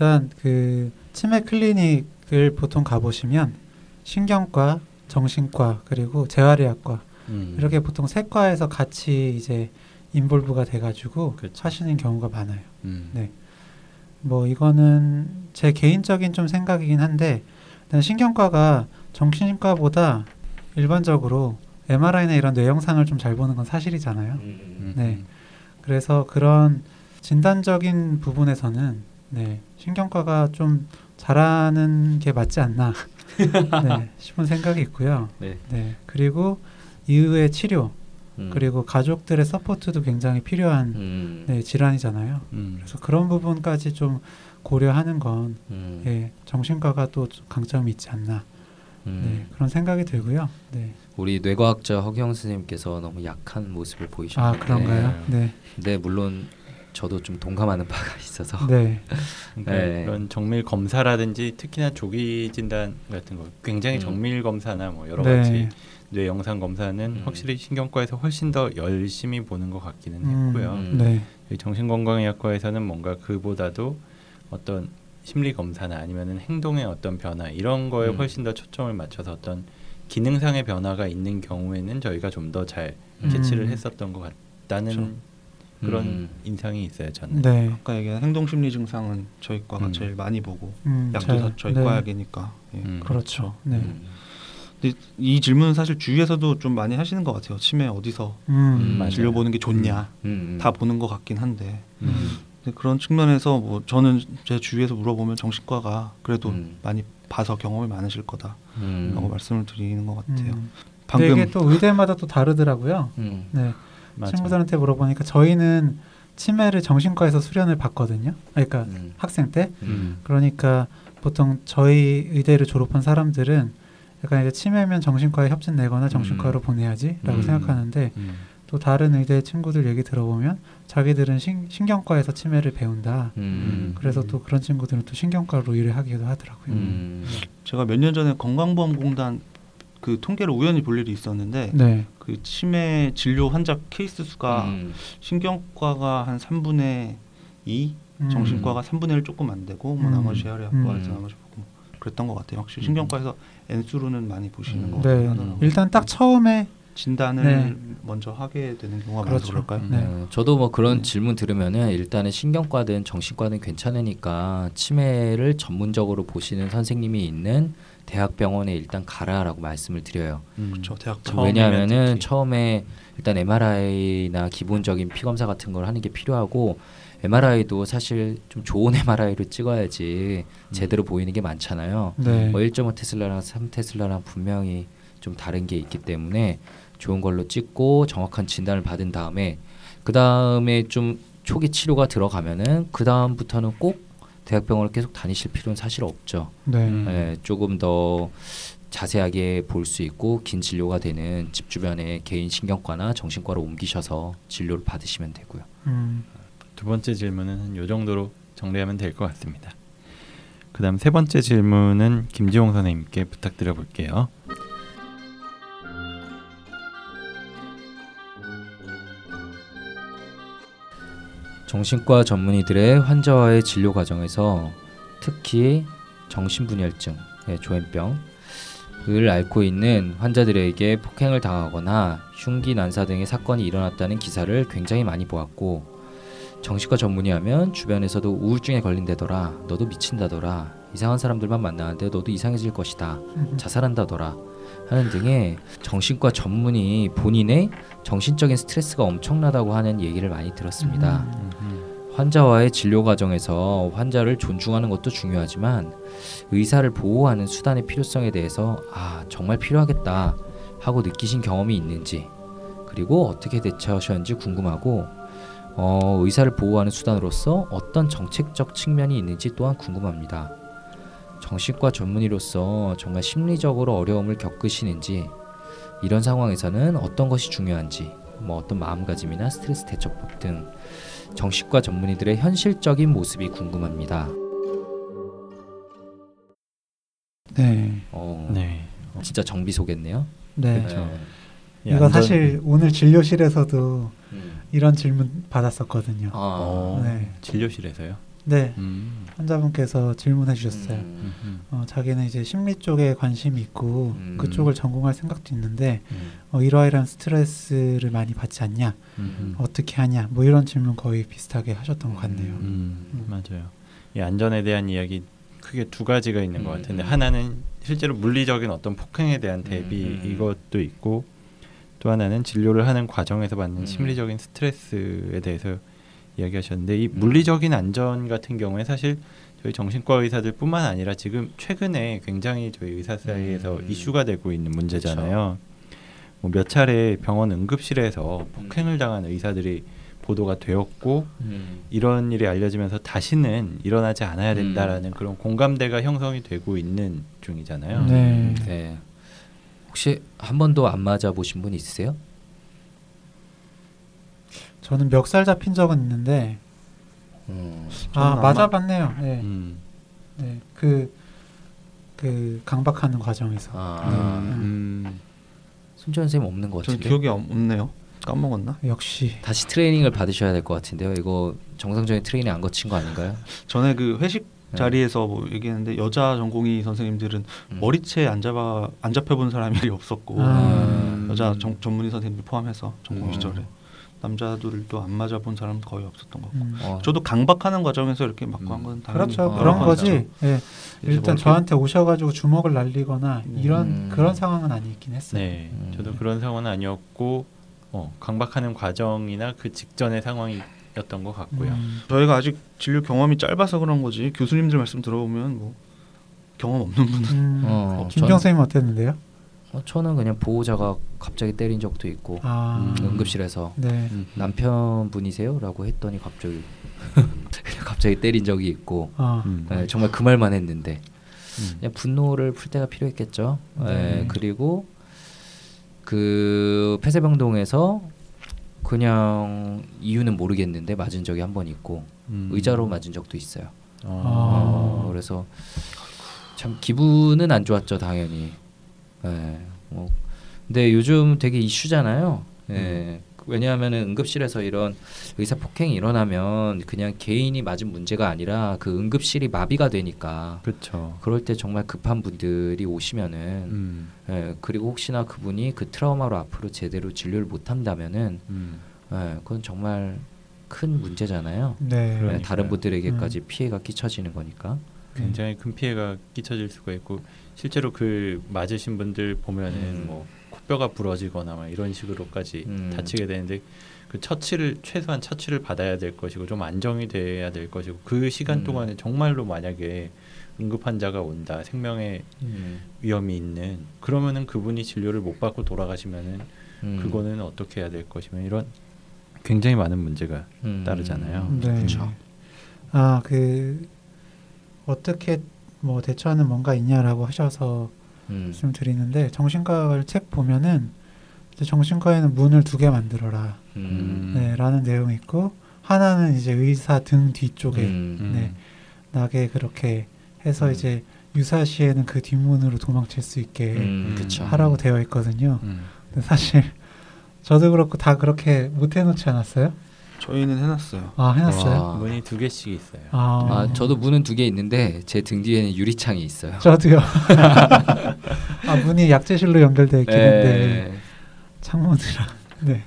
예. 일단 그 치매 클리닉을 보통 가보시면 신경과, 정신과 그리고 재활의학과 음. 이렇게 보통 세 과에서 같이 이제 인볼브가 돼가지고 그쵸. 하시는 경우가 많아요. 음. 네. 뭐 이거는 제 개인적인 좀 생각이긴 한데 일단 신경과가 정신과보다 일반적으로 MRI나 이런 뇌 영상을 좀 잘 보는 건 사실이잖아요. 음. 네. 그래서 그런 진단적인 부분에서는 네, 신경과가 좀 잘하는 게 맞지 않나 네, 싶은 생각이 있고요. 네. 네. 그리고 이후의 치료 음. 그리고 가족들의 서포트도 굉장히 필요한 음. 네, 질환이잖아요. 음. 그래서 그런 부분까지 좀 고려하는 건 음. 예, 정신과가 또 강점이 있지 않나 음. 네, 그런 생각이 들고요. 네. 우리 뇌과학자 허경 선생님께서 너무 약한 모습을 아 보이셨는데 그런가요? 네, 근데 물론 저도 좀 동감하는 바가 있어서 네, 그러니까 네. 이런 정밀 검사라든지 특히나 조기 진단 같은 거 굉장히 음. 정밀 검사나 뭐 여러 네. 가지 뇌 영상 검사는 음. 확실히 신경과에서 훨씬 더 열심히 보는 것 같기는 음, 했고요. 음. 네, 정신건강의학과에서는 뭔가 그보다도 어떤 심리 검사나 아니면은 행동의 어떤 변화 이런 거에 음. 훨씬 더 초점을 맞춰서 어떤 기능상의 변화가 있는 경우에는 저희가 좀 더잘 음. 캐치를 했었던 것 같다는 그렇죠. 그런 음. 인상이 있어요 저는. 네, 아까 얘기한 행동 심리 증상은 저희 과가 음. 제일 많이 보고 음, 약도 잘- 다 저희 네, 과 약이니까. 예. 음. 그렇죠. 네, 음. 근데 이 질문은 사실 주위에서도 좀 많이 하시는 것 같아요. 치매 어디서 음. 진료 보는 게 좋냐 음. 다 보는 것 같긴 한데 음. 근데 그런 측면에서 뭐 저는 제 주위에서 물어보면 정신과가 그래도 음. 많이 봐서 경험이 많으실 거다라고 음. 말씀을 드리는 것 같아요. 음. 근데 방금 이게 또 의대마다 또 다르더라고요. 음. 네, 맞아요. 친구들한테 물어보니까 저희는 치매를 정신과에서 수련을 받거든요. 그러니까 음. 학생 때. 음. 그러니까 보통 저희 의대를 졸업한 사람들은 약간 이제 치매면 정신과에 협진 내거나 정신과로 보내야지라고 음. 생각하는데 음. 또 다른 의대 친구들 얘기 들어보면 자기들은 신, 신경과에서 치매를 배운다. 음. 그래서 또 그런 친구들은 또 신경과로 일을 하기도 하더라고요. 음. 제가 몇 년 전에 건강보험공단 그 통계를 우연히 볼 일이 있었는데 네. 그 치매 진료 환자 케이스 수가 음. 신경과가 한 3분의 2, 음. 정신과가 3분의 1 조금 안 되고 뭐 음. 나머지 음. 나머지 보고 그랬던 것 같아요. 확실히 음. 신경과에서 N수로는 많이 보시는 음. 것 같긴 네. 일단 딱 처음에 진단을 네. 먼저 하게 되는 경우가 그렇죠. 많아서 그럴까요? 네. 네, 저도 뭐 그런 네. 질문 들으면은 일단은 신경과든 정신과든 괜찮으니까 치매를 전문적으로 보시는 선생님이 있는 대학병원에 일단 가라라고 말씀을 드려요. 음. 그렇죠. 대학 왜냐하면은. 처음에 일단 MRI나 기본적인 피 검사 같은 걸 하는 게 필요하고 MRI도 사실 좀 좋은 MRI를 찍어야지 제대로 보이는 게 많잖아요. 네. 뭐 1.5 테슬라랑 3 테슬라랑 분명히 좀 다른 게 있기 때문에 좋은 걸로 찍고 정확한 진단을 받은 다음에 그 다음에 좀 초기 치료가 들어가면은 그 다음부터는 꼭 대학병원을 계속 다니실 필요는 사실 없죠. 네. 음. 예, 조금 더 자세하게 볼 수 있고 긴 진료가 되는 집 주변의 개인 신경과나 정신과로 옮기셔서 진료를 받으시면 되고요. 음. 두 번째 질문은 한요 정도로 정리하면 될 것 같습니다. 그 그다음 세 번째 질문은 김지홍 선생님께 부탁드려 볼게요. 정신과 전문의들의 환자와의 진료 과정에서 특히 정신분열증, 조현병을 앓고 있는 환자들에게 폭행을 당하거나 흉기 난사 등의 사건이 일어났다는 기사를 굉장히 많이 보았고 정신과 전문의 하면 주변에서도 우울증에 걸린다더라 너도 미친다더라 이상한 사람들만 만나는데 너도 이상해질 것이다 자살한다더라 하는 등의 정신과 전문의 본인의 정신적인 스트레스가 엄청나다고 하는 얘기를 많이 들었습니다. 환자와의 진료 과정에서 환자를 존중하는 것도 중요하지만 의사를 보호하는 수단의 필요성에 대해서 아 정말 필요하겠다 하고 느끼신 경험이 있는지 그리고 어떻게 대처하셨는지 궁금하고 어, 의사를 보호하는 수단으로서 어떤 정책적 측면이 있는지 또한 궁금합니다. 정신과 전문의로서 정말 심리적으로 어려움을 겪으시는지 이런 상황에서는 어떤 것이 중요한지 뭐 어떤 마음가짐이나 스트레스 대처법 등 정신과 전문의들의 현실적인 모습이 궁금합니다. 네. 어, 네. 진짜 정비소겠네요. 네. 그렇죠. 네. 이 이거 안전- 사실 오늘 진료실에서도 음. 이런 질문 받았었거든요. 아, 어, 네. 진료실에서요. 네. 음. 환자분께서 질문해 주셨어요. 음, 음. 어, 자기는 이제 심리 쪽에 관심이 있고 음. 그쪽을 전공할 생각도 있는데 음, 어, 이러이러한 스트레스를 많이 받지 않냐 음. 어떻게 하냐 뭐 이런 질문 거의 비슷하게 하셨던 것 같네요. 맞아요. 이 안전에 대한 이야기 크게 두 가지가 있는 것 음, 같은데 음. 하나는 실제로 물리적인 어떤 폭행에 대한 대비. 이것도 있고 또 하나는 진료를 하는 과정에서 받는 음. 심리적인 스트레스에 대해서 이야기하셨는데 이 물리적인 안전 같은 경우에 사실 저희 정신과 의사들뿐만 아니라 지금 최근에 굉장히 저희 의사 사이에서 음. 이슈가 되고 있는 문제잖아요. 뭐 몇 차례 병원 응급실에서 폭행을 당한 의사들이 보도가 되었고 음. 이런 일이 알려지면서 다시는 일어나지 않아야 된다라는 음. 그런 공감대가 형성이 되고 있는 중이잖아요. 네. 네. 혹시 한 번도 안 맞아 보신 분 있으세요? 저는 멱살 잡힌 적은 있는데 음. 아 맞아봤네요. 네. 음. 네. 그, 그 강박하는 과정에서 아, 음. 손지현 선생님 없는 것전 같은데. 기억이 없- 없네요. 까먹었나? 역시 다시 트레이닝을 받으셔야 될 것 같은데요. 이거 정상적인 트레이닝 안 거친 거 아닌가요? 전에 그 회식 네. 자리에서 뭐 얘기했는데 여자 전공의 선생님들은 음. 머리채 안 잡아 안 잡혀본 사람이 없었고 아. 여자 정, 전문의 선생님들 포함해서 전공 음. 시절에 남자들도 안 맞아 본 사람 거의 없었던 것 같고 음. 어. 저도 강박하는 과정에서 이렇게 맞고 음. 한건 당연히 그렇죠 아, 그런 거지. 예. 이제 일단 뭐 저한테 오셔가지고 주먹을 날리거나 음. 이런 음. 그런 상황은 아니긴 했어요. 네, 음. 저도 그런 상황은 아니었고 어, 강박하는 과정이나 그 직전의 상황이었던 것 같고요. 음. 저희가 아직 진료 경험이 짧아서 그런 거지 교수님들 말씀 들어보면 뭐 경험 없는 분은 음. 어, 김경 선생님 어땠는데요? 어, 저는 그냥 보호자가 갑자기 때린 적도 있고 아, 음. 응급실에서 네. 음. 남편분이세요?라고 했더니 갑자기 갑자기 때린 적이 있고 아, 음. 네, 정말 그 말만 했는데 음. 그냥 분노를 풀 때가 필요했겠죠. 네. 네, 그리고 그 폐쇄병동에서 그냥 이유는 모르겠는데 맞은 적이 한 번 있고 음. 의자로 맞은 적도 있어요. 어. 어, 그래서 참 기분은 안 좋았죠 당연히. 예. 뭐 근데 요즘 되게 이슈잖아요. 예. 왜냐하면은 응급실에서 이런 의사 폭행이 일어나면 그냥 개인이 맞은 문제가 아니라 그 응급실이 마비가 되니까 그렇죠. 그럴 때 정말 급한 분들이 오시면은 음. 예, 그리고 혹시나 그분이 그 트라우마로 앞으로 제대로 진료를 못 한다면은 음. 예, 그건 정말 큰 문제잖아요. 네. 예. 다른 분들에게까지 피해가 끼쳐지는 거니까. 굉장히 큰 피해가 끼쳐질 수가 있고 실제로 그 맞으신 분들 보면은 음. 뭐 코뼈가 부러지거나 막 이런 식으로까지 음. 다치게 되는데 그 처치를 최소한 처치를 받아야 될 것이고 좀 안정이 돼야 될 것이고 그 시간 음. 동안에 정말로 만약에 응급 환자가 온다 생명의 음. 위험이 있는 그러면은 그분이 진료를 못 받고 돌아가시면은 음. 그거는 어떻게 해야 될 것이며 이런 굉장히 많은 문제가 음. 따르잖아요. 네. 그렇죠. 아, 그 어떻게 뭐 대처하는 뭔가 있냐라고 하셔서 음. 말씀드리는데 정신과를 책 보면은 정신과에는 문을 두 개 만들어라. 음. 네, 라는 내용이 있고 하나는 이제 의사 등 뒤쪽에 음. 음. 네. 나게 그렇게 해서 음. 이제 유사시에는 그 뒷문으로 도망칠 수 있게 음. 하라고 되어 있거든요. 음. 근데 사실 저도 그렇고 다 그렇게 못 해놓지 않았어요? 저희는 해놨어요. 아 해놨어요? 와. 문이 두 개씩 있어요. 아, 아, 저도 문은 두 개 있는데 제 등 뒤에는 유리창이 있어요. 저도요. 아 문이 약재실로 연결되어 있긴 한데 네. 창문이랑 네.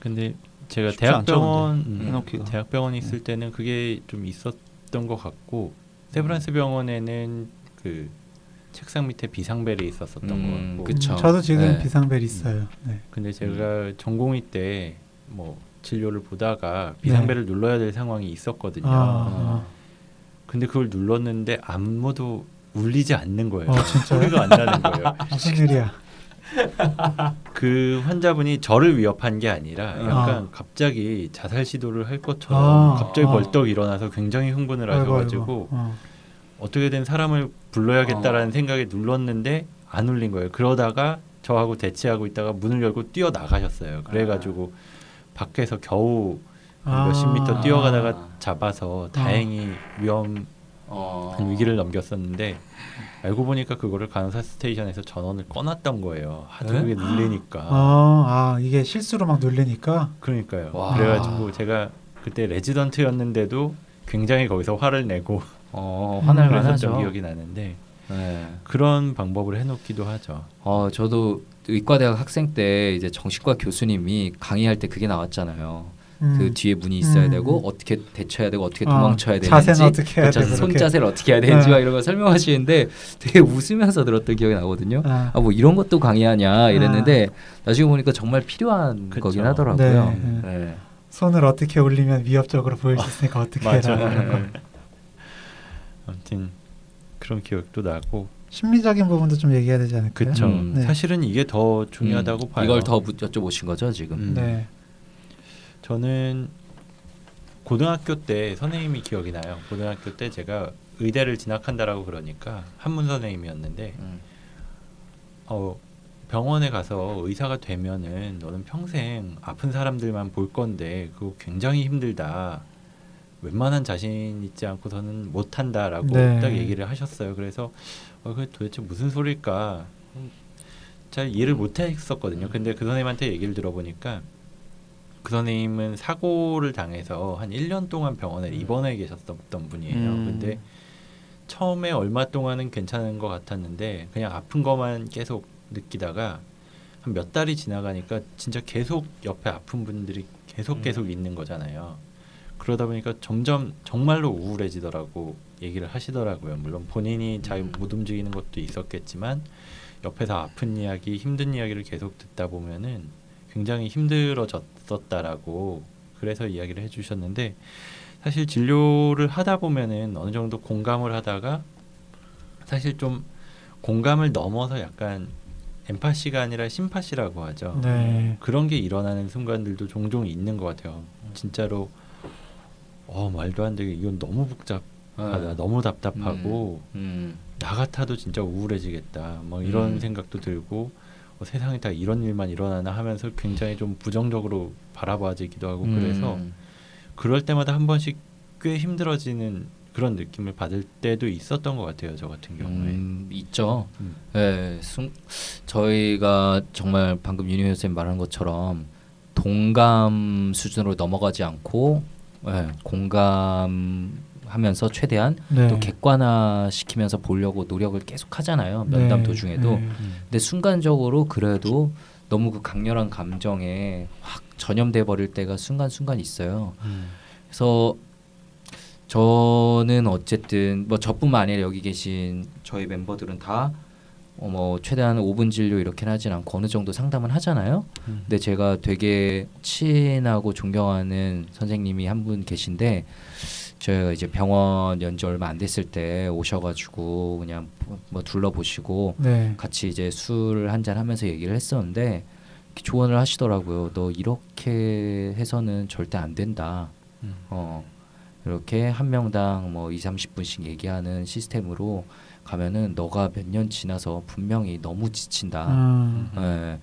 근데 제가 대학병원. 음. 대학병원에 있을 때는 그게 좀 있었던 것 같고 세브란스 병원에는 그 책상 밑에 비상벨이 있었었던 음, 것 같고 그쵸. 음, 저도 지금 네. 비상벨 있어요. 네. 근데 제가 전공의 때 뭐 진료를 보다가 비상벨을 눌러야 될 상황이 있었거든요. 네. 아, 근데 그걸 눌렀는데 아무도 울리지 않는 거예요. 어? 소리가 안 나는 거예요. 무슨 일이야? 그 환자분이 저를 위협한 게 아니라 약간 아. 갑자기 자살 시도를 할 것처럼 아, 갑자기 아. 벌떡 일어나서 굉장히 흥분을 아이고, 하셔가지고 아이고. 어. 어떻게든 사람을 불러야겠다라는 어. 생각에 눌렀는데 안 울린 거예요. 그러다가 저하고 대치하고 있다가 문을 열고 뛰어 나가셨어요. 그래가지고 밖에서 겨우 아. 몇십 미터 뛰어가다가 아. 잡아서 다행히 위험한 어. 위기를 넘겼었는데 알고 보니까 그거를 간호사 스테이션에서 전원을 꺼놨던 거예요. 하도 네? 그게 눌리니까. 아, 아 이게 실수로 막 눌리니까 그러니까요. 와. 그래가지고 제가 그때 레지던트였는데도 굉장히 거기서 화를 내고 어, 화날 음, 그랬었던 만하죠. 기억이 나는데 네. 그런 방법을 해놓기도 하죠. 어, 저도 의과대학 학생 때 이제 정신과 교수님이 강의할 때 그게 나왔잖아요. 음. 그 뒤에 문이 있어야 음. 되고 어떻게 대처해야 되고 어떻게 아, 도망쳐야 되는지 자세는 어떻게 해야 그쵸, 되고 손 이렇게. 자세를 어떻게 해야 되는지 네. 막 이런 거 설명하시는데 되게 웃으면서 들었던 기억이 나거든요. 아, 아뭐 이런 것도 강의하냐 이랬는데 나중에 보니까 정말 필요한 그쵸. 거긴 하더라고요. 네, 네. 손을 어떻게 올리면 위협적으로 보일 수 있으니까 어떻게. 해라. 아무튼 그런 기억도 나고 심리적인 부분도 좀 얘기해야 되지 않을까요? 그쵸. 음. 네. 사실은 이게 더 중요하다고 음, 봐요. 이걸 더 묻- 여쭤보신 거죠 지금? 음. 네. 저는 고등학교 때 선생님이 기억이 나요. 고등학교 때 제가 의대를 진학한다라고 그러니까 한문 선생님이었는데 음. 어, 병원에 가서 의사가 되면은 너는 평생 아픈 사람들만 볼 건데 그거 굉장히 힘들다. 웬만한 자신 있지 않고서는 못한다라고 네. 딱 얘기를 하셨어요. 그래서 어, 그게 도대체 무슨? 음, 잘 이해를 못했었거든요. 근데 그 선생님한테 얘기를 들어보니까 그 선생님은 사고를 당해서 한 1년 동안 병원에 입원해 계셨던 분이에요. 음. 근데 처음에 얼마 동안은 괜찮은 것 같았는데 그냥 아픈 것만 계속 느끼다가 한 몇 달이 지나가니까 진짜 계속 옆에 아픈 분들이 계속 음. 계속 있는 거잖아요. 그러다 보니까 점점 정말로 우울해지더라고 얘기를 하시더라고요. 물론 본인이 잘 음. 못 움직이는 것도 있었겠지만 옆에서 아픈 이야기, 힘든 이야기를 계속 듣다 보면은 굉장히 힘들어졌었다라고 그래서 이야기를 해주셨는데 사실 진료를 하다 보면은 어느 정도 공감을 하다가 사실 좀 공감을 넘어서 약간 엠파시가 아니라 심파시라고 하죠. 네. 그런 게 일어나는 순간들도 종종 있는 것 같아요. 진짜로 어 말도 안 되게 이건 너무 복잡하다, 네. 너무 답답하고 음. 나 같아도 진짜 우울해지겠다. 뭐 이런 음. 생각도 들고 어, 세상에 다 이런 일만 일어나나 하면서 굉장히 좀 부정적으로 바라봐지기도 하고 그래서 음. 그럴 때마다 한 번씩 꽤 힘들어지는 그런 느낌을 받을 때도 있었던 것 같아요. 저 같은 경우에. 음, 있죠. 음. 네, 순, 저희가 정말 방금 윤희 선생님 말한 것처럼 동감 수준으로 넘어가지 않고 네, 공감하면서 최대한 네. 또 객관화 시키면서 보려고 노력을 계속 하잖아요. 면담 네. 도중에도. 네. 근데 순간적으로 그래도 너무 그 강렬한 감정에 확 전염돼 버릴 때가 순간순간 있어요. 음. 그래서 저는 어쨌든 뭐 저뿐만 아니라 여기 계신 저희 멤버들은 다 어, 뭐 최대한 5분 진료 이렇게는 하진 않고 어느 정도 상담은 하잖아요. 음. 근데 제가 되게 친하고 존경하는 선생님이 한 분 계신데 저희가 이제 병원 연지 얼마 안 됐을 때 오셔가지고 그냥 뭐 둘러보시고 네. 같이 이제 술 한 잔 하면서 얘기를 했었는데 조언을 하시더라고요. 너 이렇게 해서는 절대 안 된다. 음. 어 이렇게 한 명당 뭐 2, 30분씩 얘기하는 시스템으로 가면은 너가 몇 년 지나서 분명히 너무 지친다. 아, 예,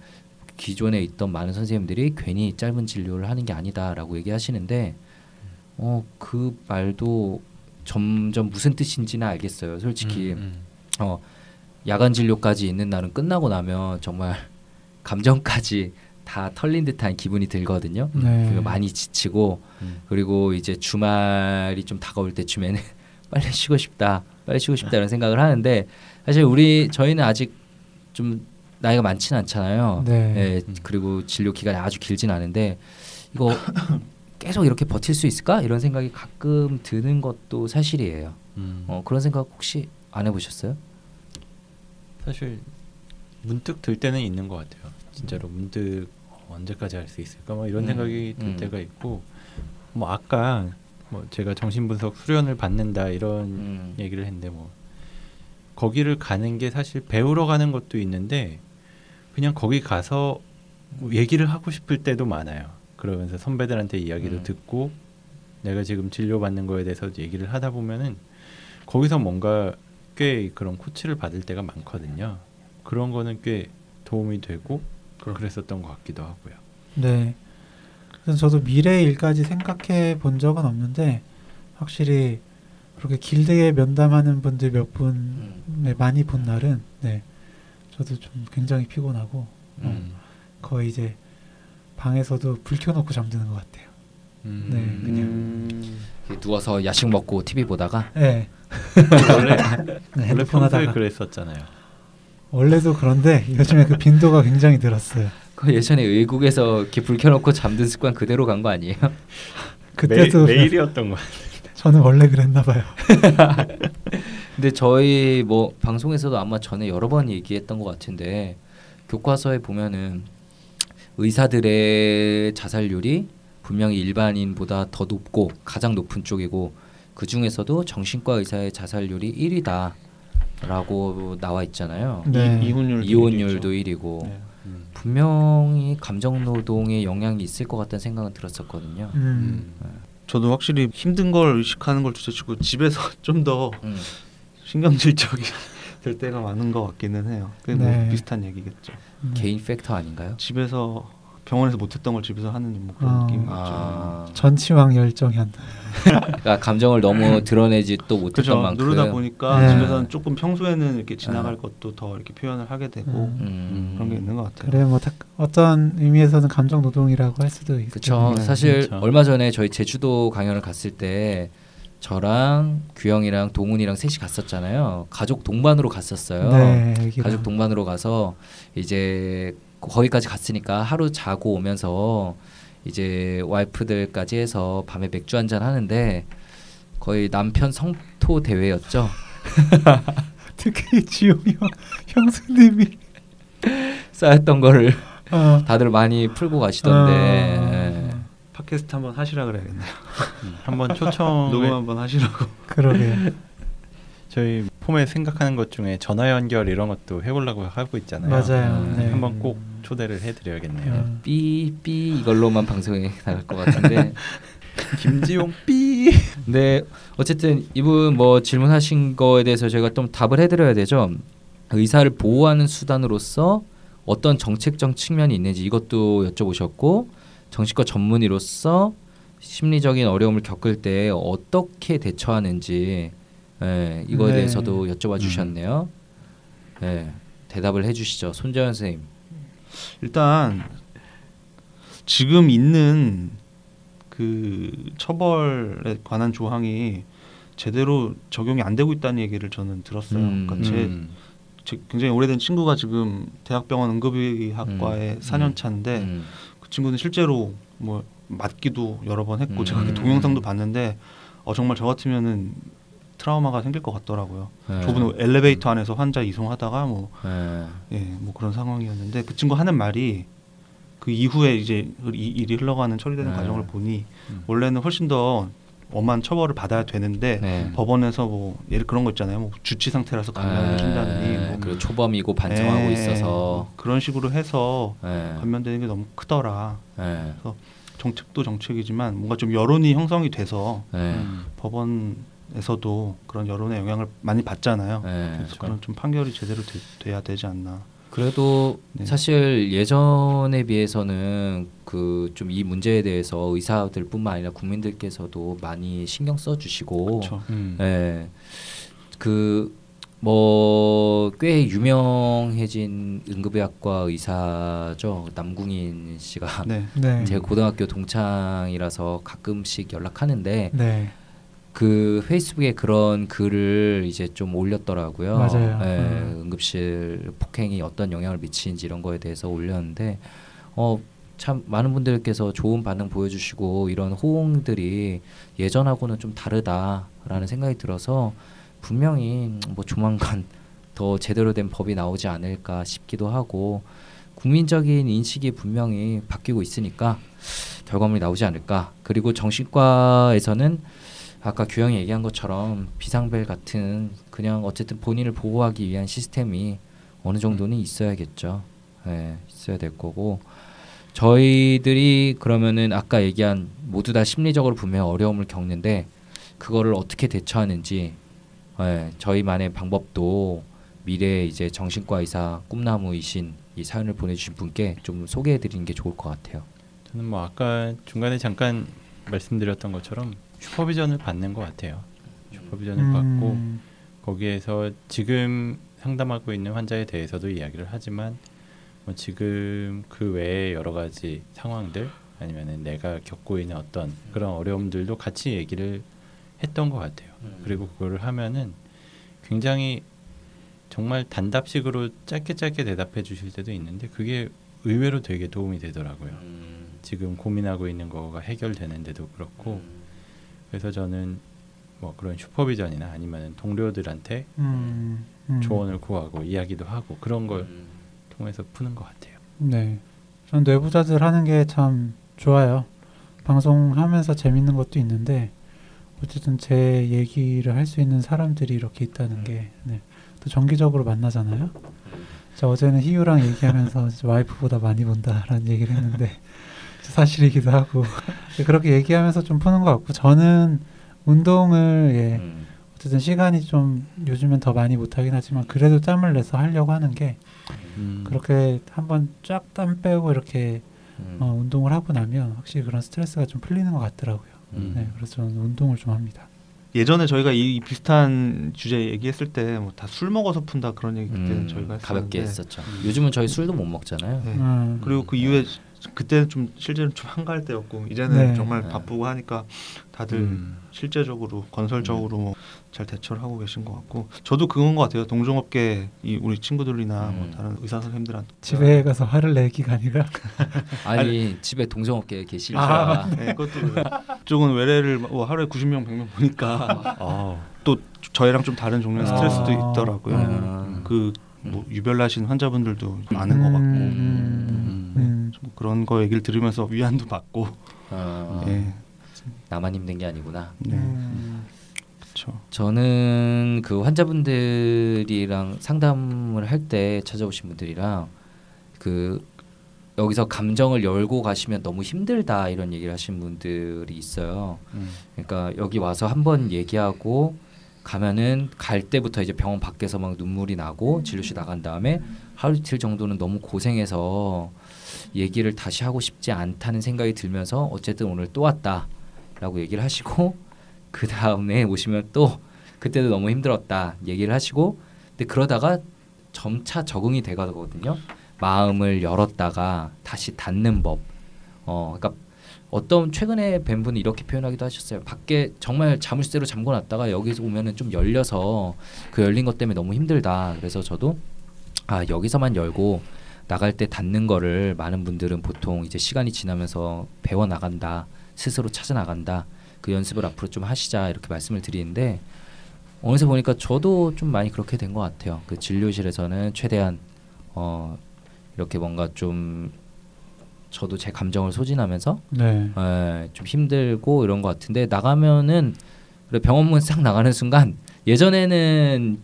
기존에 있던 많은 선생님들이 괜히 짧은 진료를 하는 게 아니다라고 얘기하시는데 어 그 말도 점점 무슨 뜻인지는 알겠어요. 솔직히 음, 어, 야간 진료까지 있는 날은 끝나고 나면 정말 감정까지 다 털린 듯한 기분이 들거든요. 네. 그리고 많이 지치고 음. 그리고 이제 주말이 좀 다가올 때쯤에는 빨리 쉬고 싶다, 빨리 쉬고 싶다 이런 생각을 하는데 사실 우리 저희는 아직 좀 나이가 많지는 않잖아요. 네. 예, 그리고 진료 기간이 아주 길진 않은데 이거 계속 이렇게 버틸 수 있을까 이런 생각이 가끔 드는 것도 사실이에요. 음. 어, 그런 생각 혹시 안 해보셨어요? 사실 문득 들 때는 있는 것 같아요. 진짜로 문득 어, 언제까지 할 수 있을까? 뭐 이런 음, 생각이 들 음. 때가 있고 뭐 아까 뭐 제가 정신분석 수련을 받는다 이런 음. 얘기를 했는데 뭐 거기를 가는 게 사실 배우러 가는 것도 있는데 그냥 거기 가서 뭐 얘기를 하고 싶을 때도 많아요. 그러면서 선배들한테 이야기도 음. 듣고 내가 지금 진료받는 거에 대해서 얘기를 하다 보면은 거기서 뭔가 꽤 그런 코치를 받을 때가 많거든요. 그런 거는 꽤 도움이 되고 그랬었던 것 같기도 하고요. 네. 그래서 저도 미래 일까지 생각해 본 적은 없는데 확실히 그렇게 길게 면담하는 분들 몇분 음. 네, 많이 본 날은 네 저도 좀 굉장히 피곤하고 음. 거의 이제 방에서도 불 켜놓고 잠드는 것 같아요. 음. 네, 그냥. 음. 누워서 야식 먹고 TV 보다가 네. 원래 네, 원래 핸드폰 평소에 하다가 그랬었잖아요. 원래도 그런데 요즘에 그 빈도가 굉장히 늘었어요. 그 예전에 의국에서 이렇게 불 켜놓고 잠든 습관 그대로 간 거 아니에요? 그때도 매, 매일이었던 것 같아요. 저는 원래 그랬나 봐요. 근데 저희 뭐 방송에서도 아마 전에 여러 번 얘기했던 것 같은데 교과서에 보면은 의사들의 자살률이 분명히 일반인보다 더 높고 가장 높은 쪽이고 그 중에서도 정신과 의사의 자살률이 1위다라고 나와 있잖아요. 네. 이, 이혼율도 일이죠. 1위고 네. 음. 분명히 감정 노동에 영향이 있을 것 같다는 생각은 들었었거든요. 음. 저도 확실히 힘든 걸 의식하는 걸 주제치고 집에서 좀더 음. 신경질적이 될 때가 많은 것 같기는 해요. 그게 뭐 네. 비슷한 얘기겠죠. 음. 개인 팩터 아닌가요? 집에서 병원에서 못했던 걸 집에서 하는 뭐 그런 어. 느낌이겠죠. 아, 전치왕 열정현. 그러니까 감정을 너무 드러내지 또 못했던 그죠. 만큼 누르다 보니까 네. 집에서는 조금 평소에는 이렇게 지나갈 아. 것도 더 이렇게 표현을 하게 되고 음. 음. 그런 게 있는 것 같아요. 그래 뭐 다- 어떤 의미에서는 감정 노동이라고 할 수도 있죠. 네, 사실 그쵸. 얼마 전에 저희 제주도 강연을 갔을 때 저랑 규영이랑 동훈이랑 셋이 갔었잖아요. 가족 동반으로 갔었어요. 네. 가족 동반으로 가서 이제 거기까지 갔으니까 하루 자고 오면서 이제 와이프들까지 해서 밤에 맥주 한 잔 하는데 거의 남편 성토 대회였죠. 특히 지용이 형, 형수님이 쌓였던 거를 어, 다들 많이 풀고 가시던데. 어, 예. 팟캐스트 한번 하시라 그래야겠네요. 음, 한번 초청 녹음 한번 하시라고. 그러게요. 저희 폼에 생각하는 것 중에 전화 연결 이런 것도 해보려고 하고 있잖아요. 맞아요. 음, 네. 한번 꼭 초대를 해드려야겠네요. 음. 삐삐 이걸로만 방송에 나갈 것 같은데. 김지용 삐. 네, 어쨌든 이분 뭐 질문하신 거에 대해서 저희가 좀 답을 해드려야 되죠. 의사를 보호하는 수단으로서 어떤 정책적 측면이 있는지 이것도 여쭤보셨고 정신과 전문의로서 심리적인 어려움을 겪을 때 어떻게 대처하는지 예, 이거에 네. 대해서도 여쭤봐 주셨네요. 예, 대답을 해주시죠, 손재현 선생님. 일단 지금 있는 그 처벌에 관한 조항이 제대로 적용이 안 되고 있다는 얘기를 저는 들었어요. 음. 그러니까 제, 음. 제 굉장히 오래된 친구가 지금 대학병원 응급의학과에 음. 4년 차인데 음, 그 친구는 실제로 뭐 맞기도 여러 번 했고 음. 제가 그 동영상도 봤는데 어 정말 저 같으면은 트라우마가 생길 것 같더라고요. 예, 저분은 엘리베이터 안에서 환자 이송하다가 뭐 예, 예, 뭐 그런 상황이었는데 그 친구 하는 말이 그 이후에 이제 이 일이 흘러가는 처리되는 네. 과정을 보니 음. 원래는 훨씬 더 엄한 처벌을 받아야 되는데 네. 법원에서 뭐 예를 그런 거 있잖아요. 뭐 주치 상태라서 감면을 준다느니 예, 뭐 그리고 초범이고 반성하고 예, 있어서 뭐 그런 식으로 해서 예, 감면되는 게 너무 크더라. 예, 정책도 정책이지만 뭔가 좀 여론이 형성이 돼서 예, 음. 법원 에서도 그런 여론의 영향을 많이 받잖아요. 예. 그래서 그런 좀 판결이 제대로 되, 돼야 되지 않나. 그래도 네. 사실 예전에 비해서는 그 좀 이 문제에 대해서 의사들뿐만 아니라 국민들께서도 많이 신경 써주시고, 그렇죠. 음. 예, 그뭐 꽤 유명해진 응급의학과 의사죠 남궁인 씨가 네. 네. 제 고등학교 동창이라서 가끔씩 연락하는데 네. 그 페이스북에 그런 글을 이제 좀 올렸더라고요. 맞아요. 예, 음. 응급실 폭행이 어떤 영향을 미치는지 이런 거에 대해서 올렸는데 어 참 많은 분들께서 좋은 반응 보여주시고 이런 호응들이 예전하고는 좀 다르다라는 생각이 들어서 분명히 뭐 조만간 더 제대로 된 법이 나오지 않을까 싶기도 하고 국민적인 인식이 분명히 바뀌고 있으니까 결과물이 나오지 않을까. 그리고 정신과에서는 아까 규영이 얘기한 것처럼 비상벨 같은 그냥 어쨌든 본인을 보호하기 위한 시스템이 어느 정도는 있어야겠죠. 예, 있어야 될 거고 저희들이 그러면은 아까 얘기한 모두 다 심리적으로 분명 어려움을 겪는데 그거를 어떻게 대처하는지 예, 저희만의 방법도 미래 이제 정신과 의사 꿈나무이신 이 사연을 보내주신 분께 좀 소개해드리는 게 좋을 것 같아요. 저는 뭐 아까 중간에 잠깐 말씀드렸던 것처럼 슈퍼비전을 받는 것 같아요. 슈퍼비전을 받고 음, 거기에서 지금 상담하고 있는 환자에 대해서도 이야기를 하지만 뭐 지금 그 외에 여러 가지 상황들 아니면은 내가 겪고 있는 어떤 그런 어려움들도 같이 얘기를 했던 것 같아요. 그리고 그거를 하면은 굉장히 정말 단답식으로 짧게 짧게 대답해 주실 때도 있는데 그게 의외로 되게 도움이 되더라고요. 음, 지금 고민하고 있는 거가 해결되는데도 그렇고 그래서 저는 뭐 그런 슈퍼비전이나 아니면 동료들한테 음, 음. 조언을 구하고 이야기도 하고 그런 걸 음. 통해서 푸는 것 같아요. 네. 전 내부자들 하는 게 참 좋아요. 방송하면서 재밌는 것도 있는데 어쨌든 제 얘기를 할 수 있는 사람들이 이렇게 있다는 게 네. 또 정기적으로 만나잖아요. 저 어제는 희유랑 얘기하면서 와이프보다 많이 본다라는 얘기를 했는데 사실이기도 하고 그렇게 얘기하면서 좀 푸는 것 같고 저는 운동을 예, 음. 어쨌든 시간이 좀 요즘엔 더 많이 못 하긴 하지만 그래도 땀을 내서 하려고 하는 게 음. 그렇게 한번 쫙 땀 빼고 이렇게 음. 어, 운동을 하고 나면 확실히 그런 스트레스가 좀 풀리는 것 같더라고요. 음. 네, 그래서 저는 운동을 좀 합니다. 예전에 저희가 이 비슷한 주제 얘기했을 때 뭐 다 술 먹어서 푼다 그런 얘기 그때는 음, 저희가 가볍게 했었는데 했었죠. 요즘은 저희 술도 못 먹잖아요. 네. 음, 그리고 그 이후에 그때는 좀 실제로 좀 한가할 때였고 이제는 네. 정말 네. 바쁘고 하니까 다들 음. 실제적으로 건설적으로 뭐잘 대처를 하고 계신 것 같고 저도 그건 것 같아요 동종업계 이 우리 친구들이나 뭐 음. 다른 의사 선생님들한테 집에 가서 화를 내기가 아니라 아니 집에 동종업계 계시니까 아, 네, 그것도. 쪽은 외래를 뭐 하루에 90명 100명 보니까 어. 또 저희랑 좀 다른 종류의 스트레스도 아. 있더라고요. 음. 그뭐 유별나신 환자분들도 많은 것 같고 음, 음, 좀 그런 거 얘기를 들으면서 위안도 받고 어, 예, 나만 힘든 게 아니구나. 네, 음, 그렇죠. 저는 그 환자분들이랑 상담을 할 때 찾아오신 분들이랑 그 여기서 감정을 열고 가시면 너무 힘들다 이런 얘기를 하신 분들이 있어요. 음. 그러니까 여기 와서 한번 얘기하고 가면은 갈 때부터 이제 병원 밖에서 막 눈물이 나고 진료실 나간 다음에 하루 이틀 정도는 너무 고생해서 얘기를 다시 하고 싶지 않다는 생각이 들면서 어쨌든 오늘 또 왔다라고 얘기를 하시고 그 다음에 오시면 또 그때도 너무 힘들었다 얘기를 하시고 근데 그러다가 점차 적응이 돼가거든요. 마음을 열었다가 다시 닫는 법. 어, 그러니까 어떤 최근에 뵌 분이 이렇게 표현하기도 하셨어요. 밖에 정말 자물쇠로 잠궈놨다가 여기서 오면은 좀 열려서 그 열린 것 때문에 너무 힘들다. 그래서 저도 아 여기서만 열고 나갈 때 닫는 거를 많은 분들은 보통 이제 시간이 지나면서 배워 나간다, 스스로 찾아 나간다. 그 연습을 앞으로 좀 하시자 이렇게 말씀을 드리는데 어느새 보니까 저도 좀 많이 그렇게 된 것 같아요. 그 진료실에서는 최대한 어 이렇게 뭔가 좀 저도 제 감정을 소진하면서 네, 예, 좀 힘들고 이런 것 같은데 나가면은 그래 병원문 싹 나가는 순간 예전에는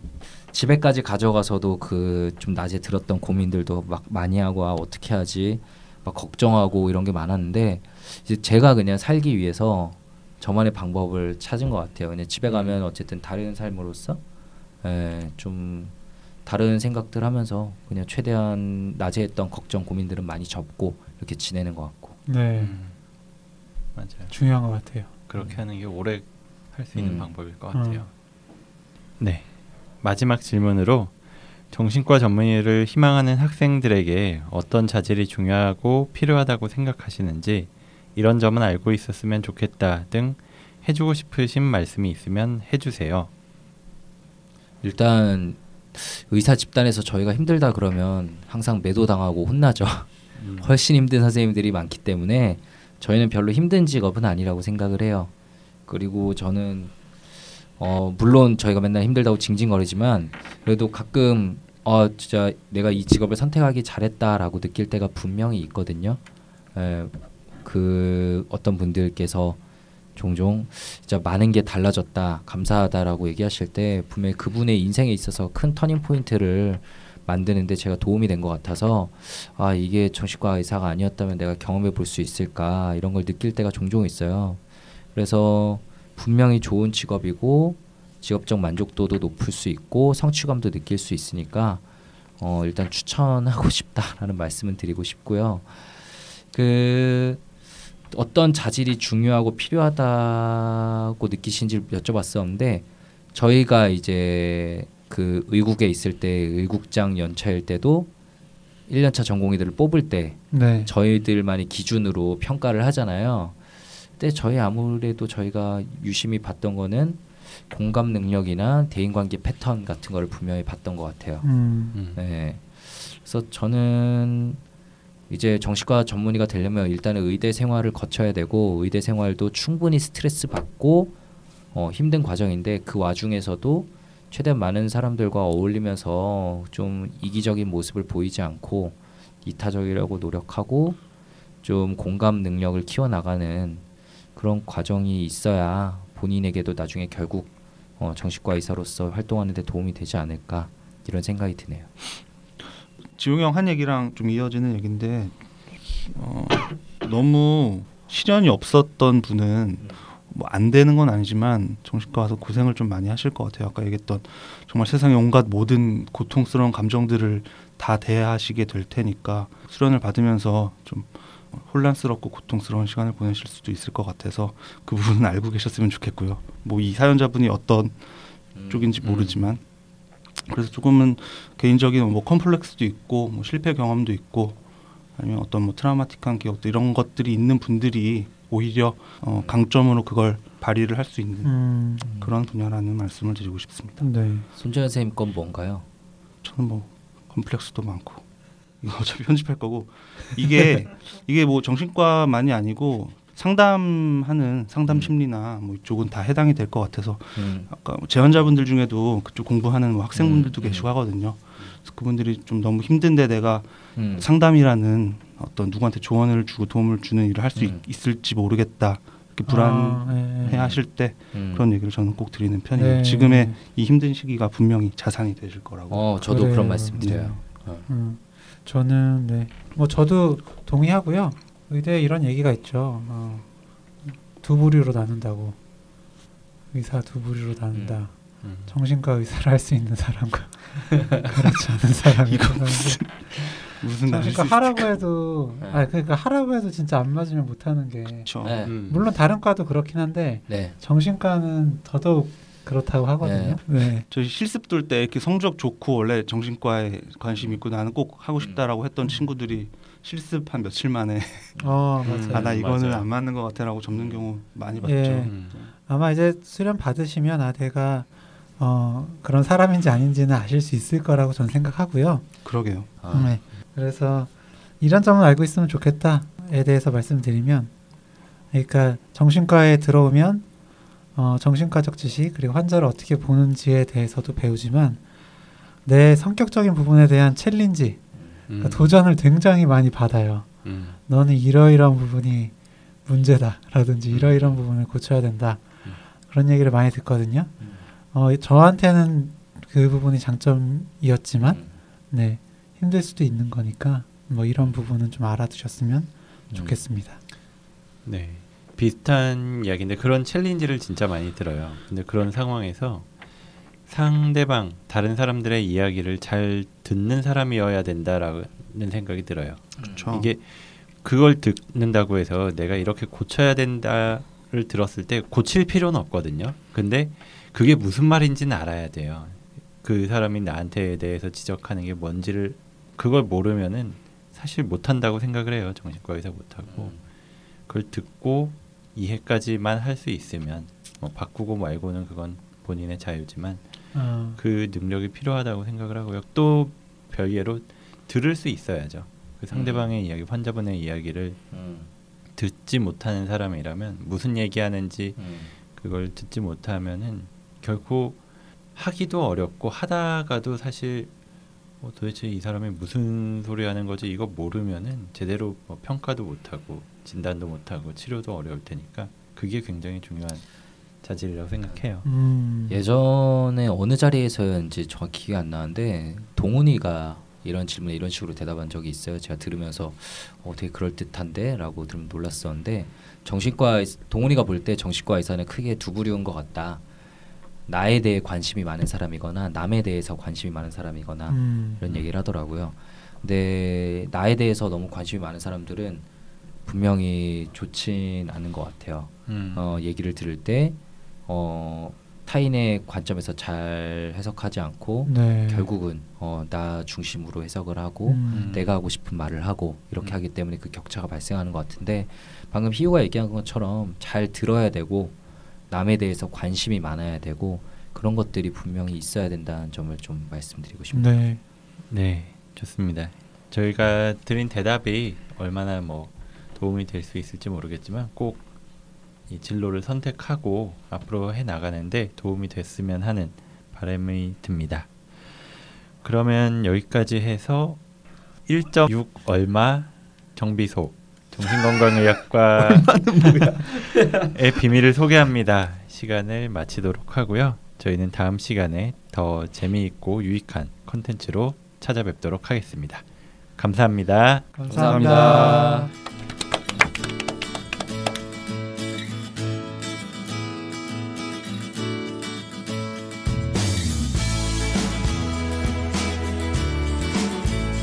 집에까지 가져가서도 그 좀 낮에 들었던 고민들도 막 많이 하고 아 어떻게 하지 막 걱정하고 이런 게 많았는데 이제 제가 그냥 살기 위해서 저만의 방법을 찾은 것 같아요. 그냥 집에 가면 어쨌든 다른 삶으로서 예, 좀 다른 생각들 하면서 그냥 최대한 낮에 했던 걱정 고민들은 많이 접고 이렇게 지내는 것 같고 네, 음, 맞아요. 중요한 것 같아요. 그렇게 하는 게 오래 할 수 있는 음. 방법일 것 같아요. 네. 마지막 질문으로 정신과 전문의를 희망하는 학생들에게 어떤 자질이 중요하고 필요하다고 생각하시는지 이런 점은 알고 있었으면 좋겠다 등 해주고 싶으신 말씀이 있으면 해주세요. 일단 의사 집단에서 저희가 힘들다 그러면 항상 매도당하고 혼나죠. 훨씬 힘든 선생님들이 많기 때문에 저희는 별로 힘든 직업은 아니라고 생각을 해요. 그리고 저는 어 물론 저희가 맨날 힘들다고 징징거리지만 그래도 가끔 어 진짜 내가 이 직업을 선택하기 잘했다라고 느낄 때가 분명히 있거든요. 에, 그 어떤 분들께서 종종 진짜 많은 게 달라졌다 감사하다라고 얘기하실 때 분명히 그분의 인생에 있어서 큰 터닝 포인트를 만드는데 제가 도움이 된 것 같아서 아 이게 정신과 의사가 아니었다면 내가 경험해 볼 수 있을까 이런 걸 느낄 때가 종종 있어요. 그래서 분명히 좋은 직업이고 직업적 만족도도 높을 수 있고 성취감도 느낄 수 있으니까 어 일단 추천하고 싶다라는 말씀은 드리고 싶고요. 그 어떤 자질이 중요하고 필요하다고 느끼신지 여쭤봤었는데 저희가 이제 그 의국에 있을 때 의국장 연차일 때도 1년차 전공의들을 뽑을 때 네, 저희들만이 기준으로 평가를 하잖아요. 근데 저희 아무래도 저희가 유심히 봤던 거는 공감 능력이나 대인관계 패턴 같은 거를 분명히 봤던 것 같아요. 음, 음. 네. 그래서 저는 이제 정신과 전문의가 되려면 일단은 의대 생활을 거쳐야 되고 의대 생활도 충분히 스트레스 받고 어, 힘든 과정인데 그 와중에서도 최대한 많은 사람들과 어울리면서 좀 이기적인 모습을 보이지 않고 이타적이라고 노력하고 좀 공감 능력을 키워나가는 그런 과정이 있어야 본인에게도 나중에 결국 어, 정신과 의사로서 활동하는 데 도움이 되지 않을까 이런 생각이 드네요. 지웅이 형한 얘기랑 좀 이어지는 얘기인데 어, 너무 시련이 없었던 분은 뭐 안 되는 건 아니지만 정신과 와서 고생을 좀 많이 하실 것 같아요. 아까 얘기했던 정말 세상의 온갖 모든 고통스러운 감정들을 다 대하시게 될 테니까 수련을 받으면서 좀 혼란스럽고 고통스러운 시간을 보내실 수도 있을 것 같아서 그 부분은 알고 계셨으면 좋겠고요. 뭐 이 사연자분이 어떤 쪽인지 모르지만 그래서 조금은 개인적인 뭐 컴플렉스도 있고 뭐 실패 경험도 있고 아니면 어떤 뭐 트라우마틱한 기억도 이런 것들이 있는 분들이 오히려 어, 강점으로 그걸 발휘를 할 수 있는 음, 그런 분야라는 말씀을 드리고 싶습니다. 네, 손재현 선생님 건 뭔가요? 저는 뭐 컴플렉스도 많고 어차피 편집할 거고 이게 이게 뭐 정신과만이 아니고 상담하는 상담 음. 심리나 뭐 이쪽은 다 해당이 될 것 같아서 음. 아까 뭐 재환자분들 중에도 그쪽 공부하는 뭐 학생분들도 음, 계시고 음. 하거든요. 그래서 그분들이 좀 너무 힘든데 내가 음. 상담이라는 어떤 누구한테 조언을 주고 도움을 주는 일을 할수 음. 있을지 모르겠다 이렇게 아, 네, 불안해하실 때 음. 그런 얘기를 저는 꼭 드리는 편이에요. 네. 지금의 이 힘든 시기가 분명히 자산이 되실 거라고. 어 저도 그래요. 그런 말씀 드려요. 음, 저는 네, 뭐 저도 동의하고요. 의대에 이런 얘기가 있죠. 어, 두 부류로 나눈다고. 의사 두 부류로 나눈다. 음. 정신과 의사를 할 수 있는 사람과 그렇지 않은 사람이 이거 무슨 날 정신과 하라고 해도 네. 아 그러니까 하라고 해도 진짜 안 맞으면 못 하는 게 그렇죠. 네. 음. 물론 다른 과도 그렇긴 한데 네. 정신과는 더더욱 그렇다고 하거든요. 네. 저희 실습 돌 때 이렇게 성적 좋고 원래 정신과에 관심 있고 나는 꼭 하고 싶다라고 했던 친구들이 실습 한 며칠 만에 어 음. 맞아요. 아나 이거는 맞아요. 안 맞는 것 같아라고 접는 경우 많이 봤죠. 예. 음. 아마 이제 수련 받으시면 아 내가 어 그런 사람인지 아닌지는 아실 수 있을 거라고 저는 생각하고요. 그러게요. 아, 네. 그래서 이런 점을 알고 있으면 좋겠다에 대해서 말씀드리면 그러니까 정신과에 들어오면 어, 정신과적 지식 그리고 환자를 어떻게 보는지에 대해서도 배우지만 내 성격적인 부분에 대한 챌린지 그러니까 음. 도전을 굉장히 많이 받아요. 음. 너는 이러이러한 부분이 문제다라든지 이러이러한 부분을 고쳐야 된다 음. 그런 얘기를 많이 듣거든요. 음. 어, 저한테는 그 부분이 장점이었지만 음. 네 힘들 수도 있는 거니까 뭐 이런 부분은 좀 알아두셨으면 좋겠습니다. 네. 비슷한 이야기인데 그런 챌린지를 진짜 많이 들어요. 근데 그런 상황에서 상대방 다른 사람들의 이야기를 잘 듣는 사람이어야 된다라는 생각이 들어요. 그렇죠. 이게 그걸 듣는다고 해서 내가 이렇게 고쳐야 된다를 들었을 때 고칠 필요는 없거든요. 근데 그게 무슨 말인지는 알아야 돼요. 그 사람이 나한테 대해서 지적하는 게 뭔지를 그걸 모르면은 사실 못한다고 생각을 해요. 정신과 의사 못하고 그걸 듣고 이해까지만 할 수 있으면 뭐 바꾸고 말고는 그건 본인의 자유지만 어, 그 능력이 필요하다고 생각을 하고요. 또 별예로 들을 수 있어야죠. 그 상대방의 이야기, 환자분의 이야기를 음, 듣지 못하는 사람이라면 무슨 얘기하는지 음, 그걸 듣지 못하면은 결코 하기도 어렵고 하다가도 사실 어, 도대체 이 사람이 무슨 소리 하는 거지 이거 모르면은 제대로 뭐 평가도 못하고 진단도 못하고 치료도 어려울 테니까 그게 굉장히 중요한 자질이라고 생각해요. 음, 예전에 어느 자리에서였는지 정확히 기억이 안 나는데 동훈이가 이런 질문에 이런 식으로 대답한 적이 있어요. 제가 들으면서 어, 되게 그럴 듯한데라고 들으면 놀랐었는데 정신과 의- 동훈이가 볼 때 정신과 의사는 크게 두 부류인 것 같다. 나에 대해 관심이 많은 사람이거나 남에 대해서 관심이 많은 사람이거나 음, 이런 얘기를 하더라고요. 근데 나에 대해서 너무 관심이 많은 사람들은 분명히 좋진 않은 것 같아요. 음. 어, 얘기를 들을 때 어, 타인의 관점에서 잘 해석하지 않고 네. 결국은 어, 나 중심으로 해석을 하고 음, 내가 하고 싶은 말을 하고 이렇게 음. 하기 때문에 그 격차가 발생하는 것 같은데 방금 희우가 얘기한 것처럼 잘 들어야 되고 남에 대해서 관심이 많아야 되고 그런 것들이 분명히 있어야 된다는 점을 좀 말씀드리고 싶네요. 네. 네, 좋습니다. 저희가 드린 대답이 얼마나 뭐 도움이 될 수 있을지 모르겠지만 꼭 이 진로를 선택하고 앞으로 해 나가는데 도움이 됐으면 하는 바람이 듭니다. 그러면 여기까지 해서 1.6 얼마 정비소 정신건강의학과의 비밀을 소개합니다. 시간을 마치도록 하고요. 저희는 다음 시간에 더 재미있고 유익한 컨텐츠로 찾아뵙도록 하겠습니다. 감사합니다. 감사합니다. 감사합니다.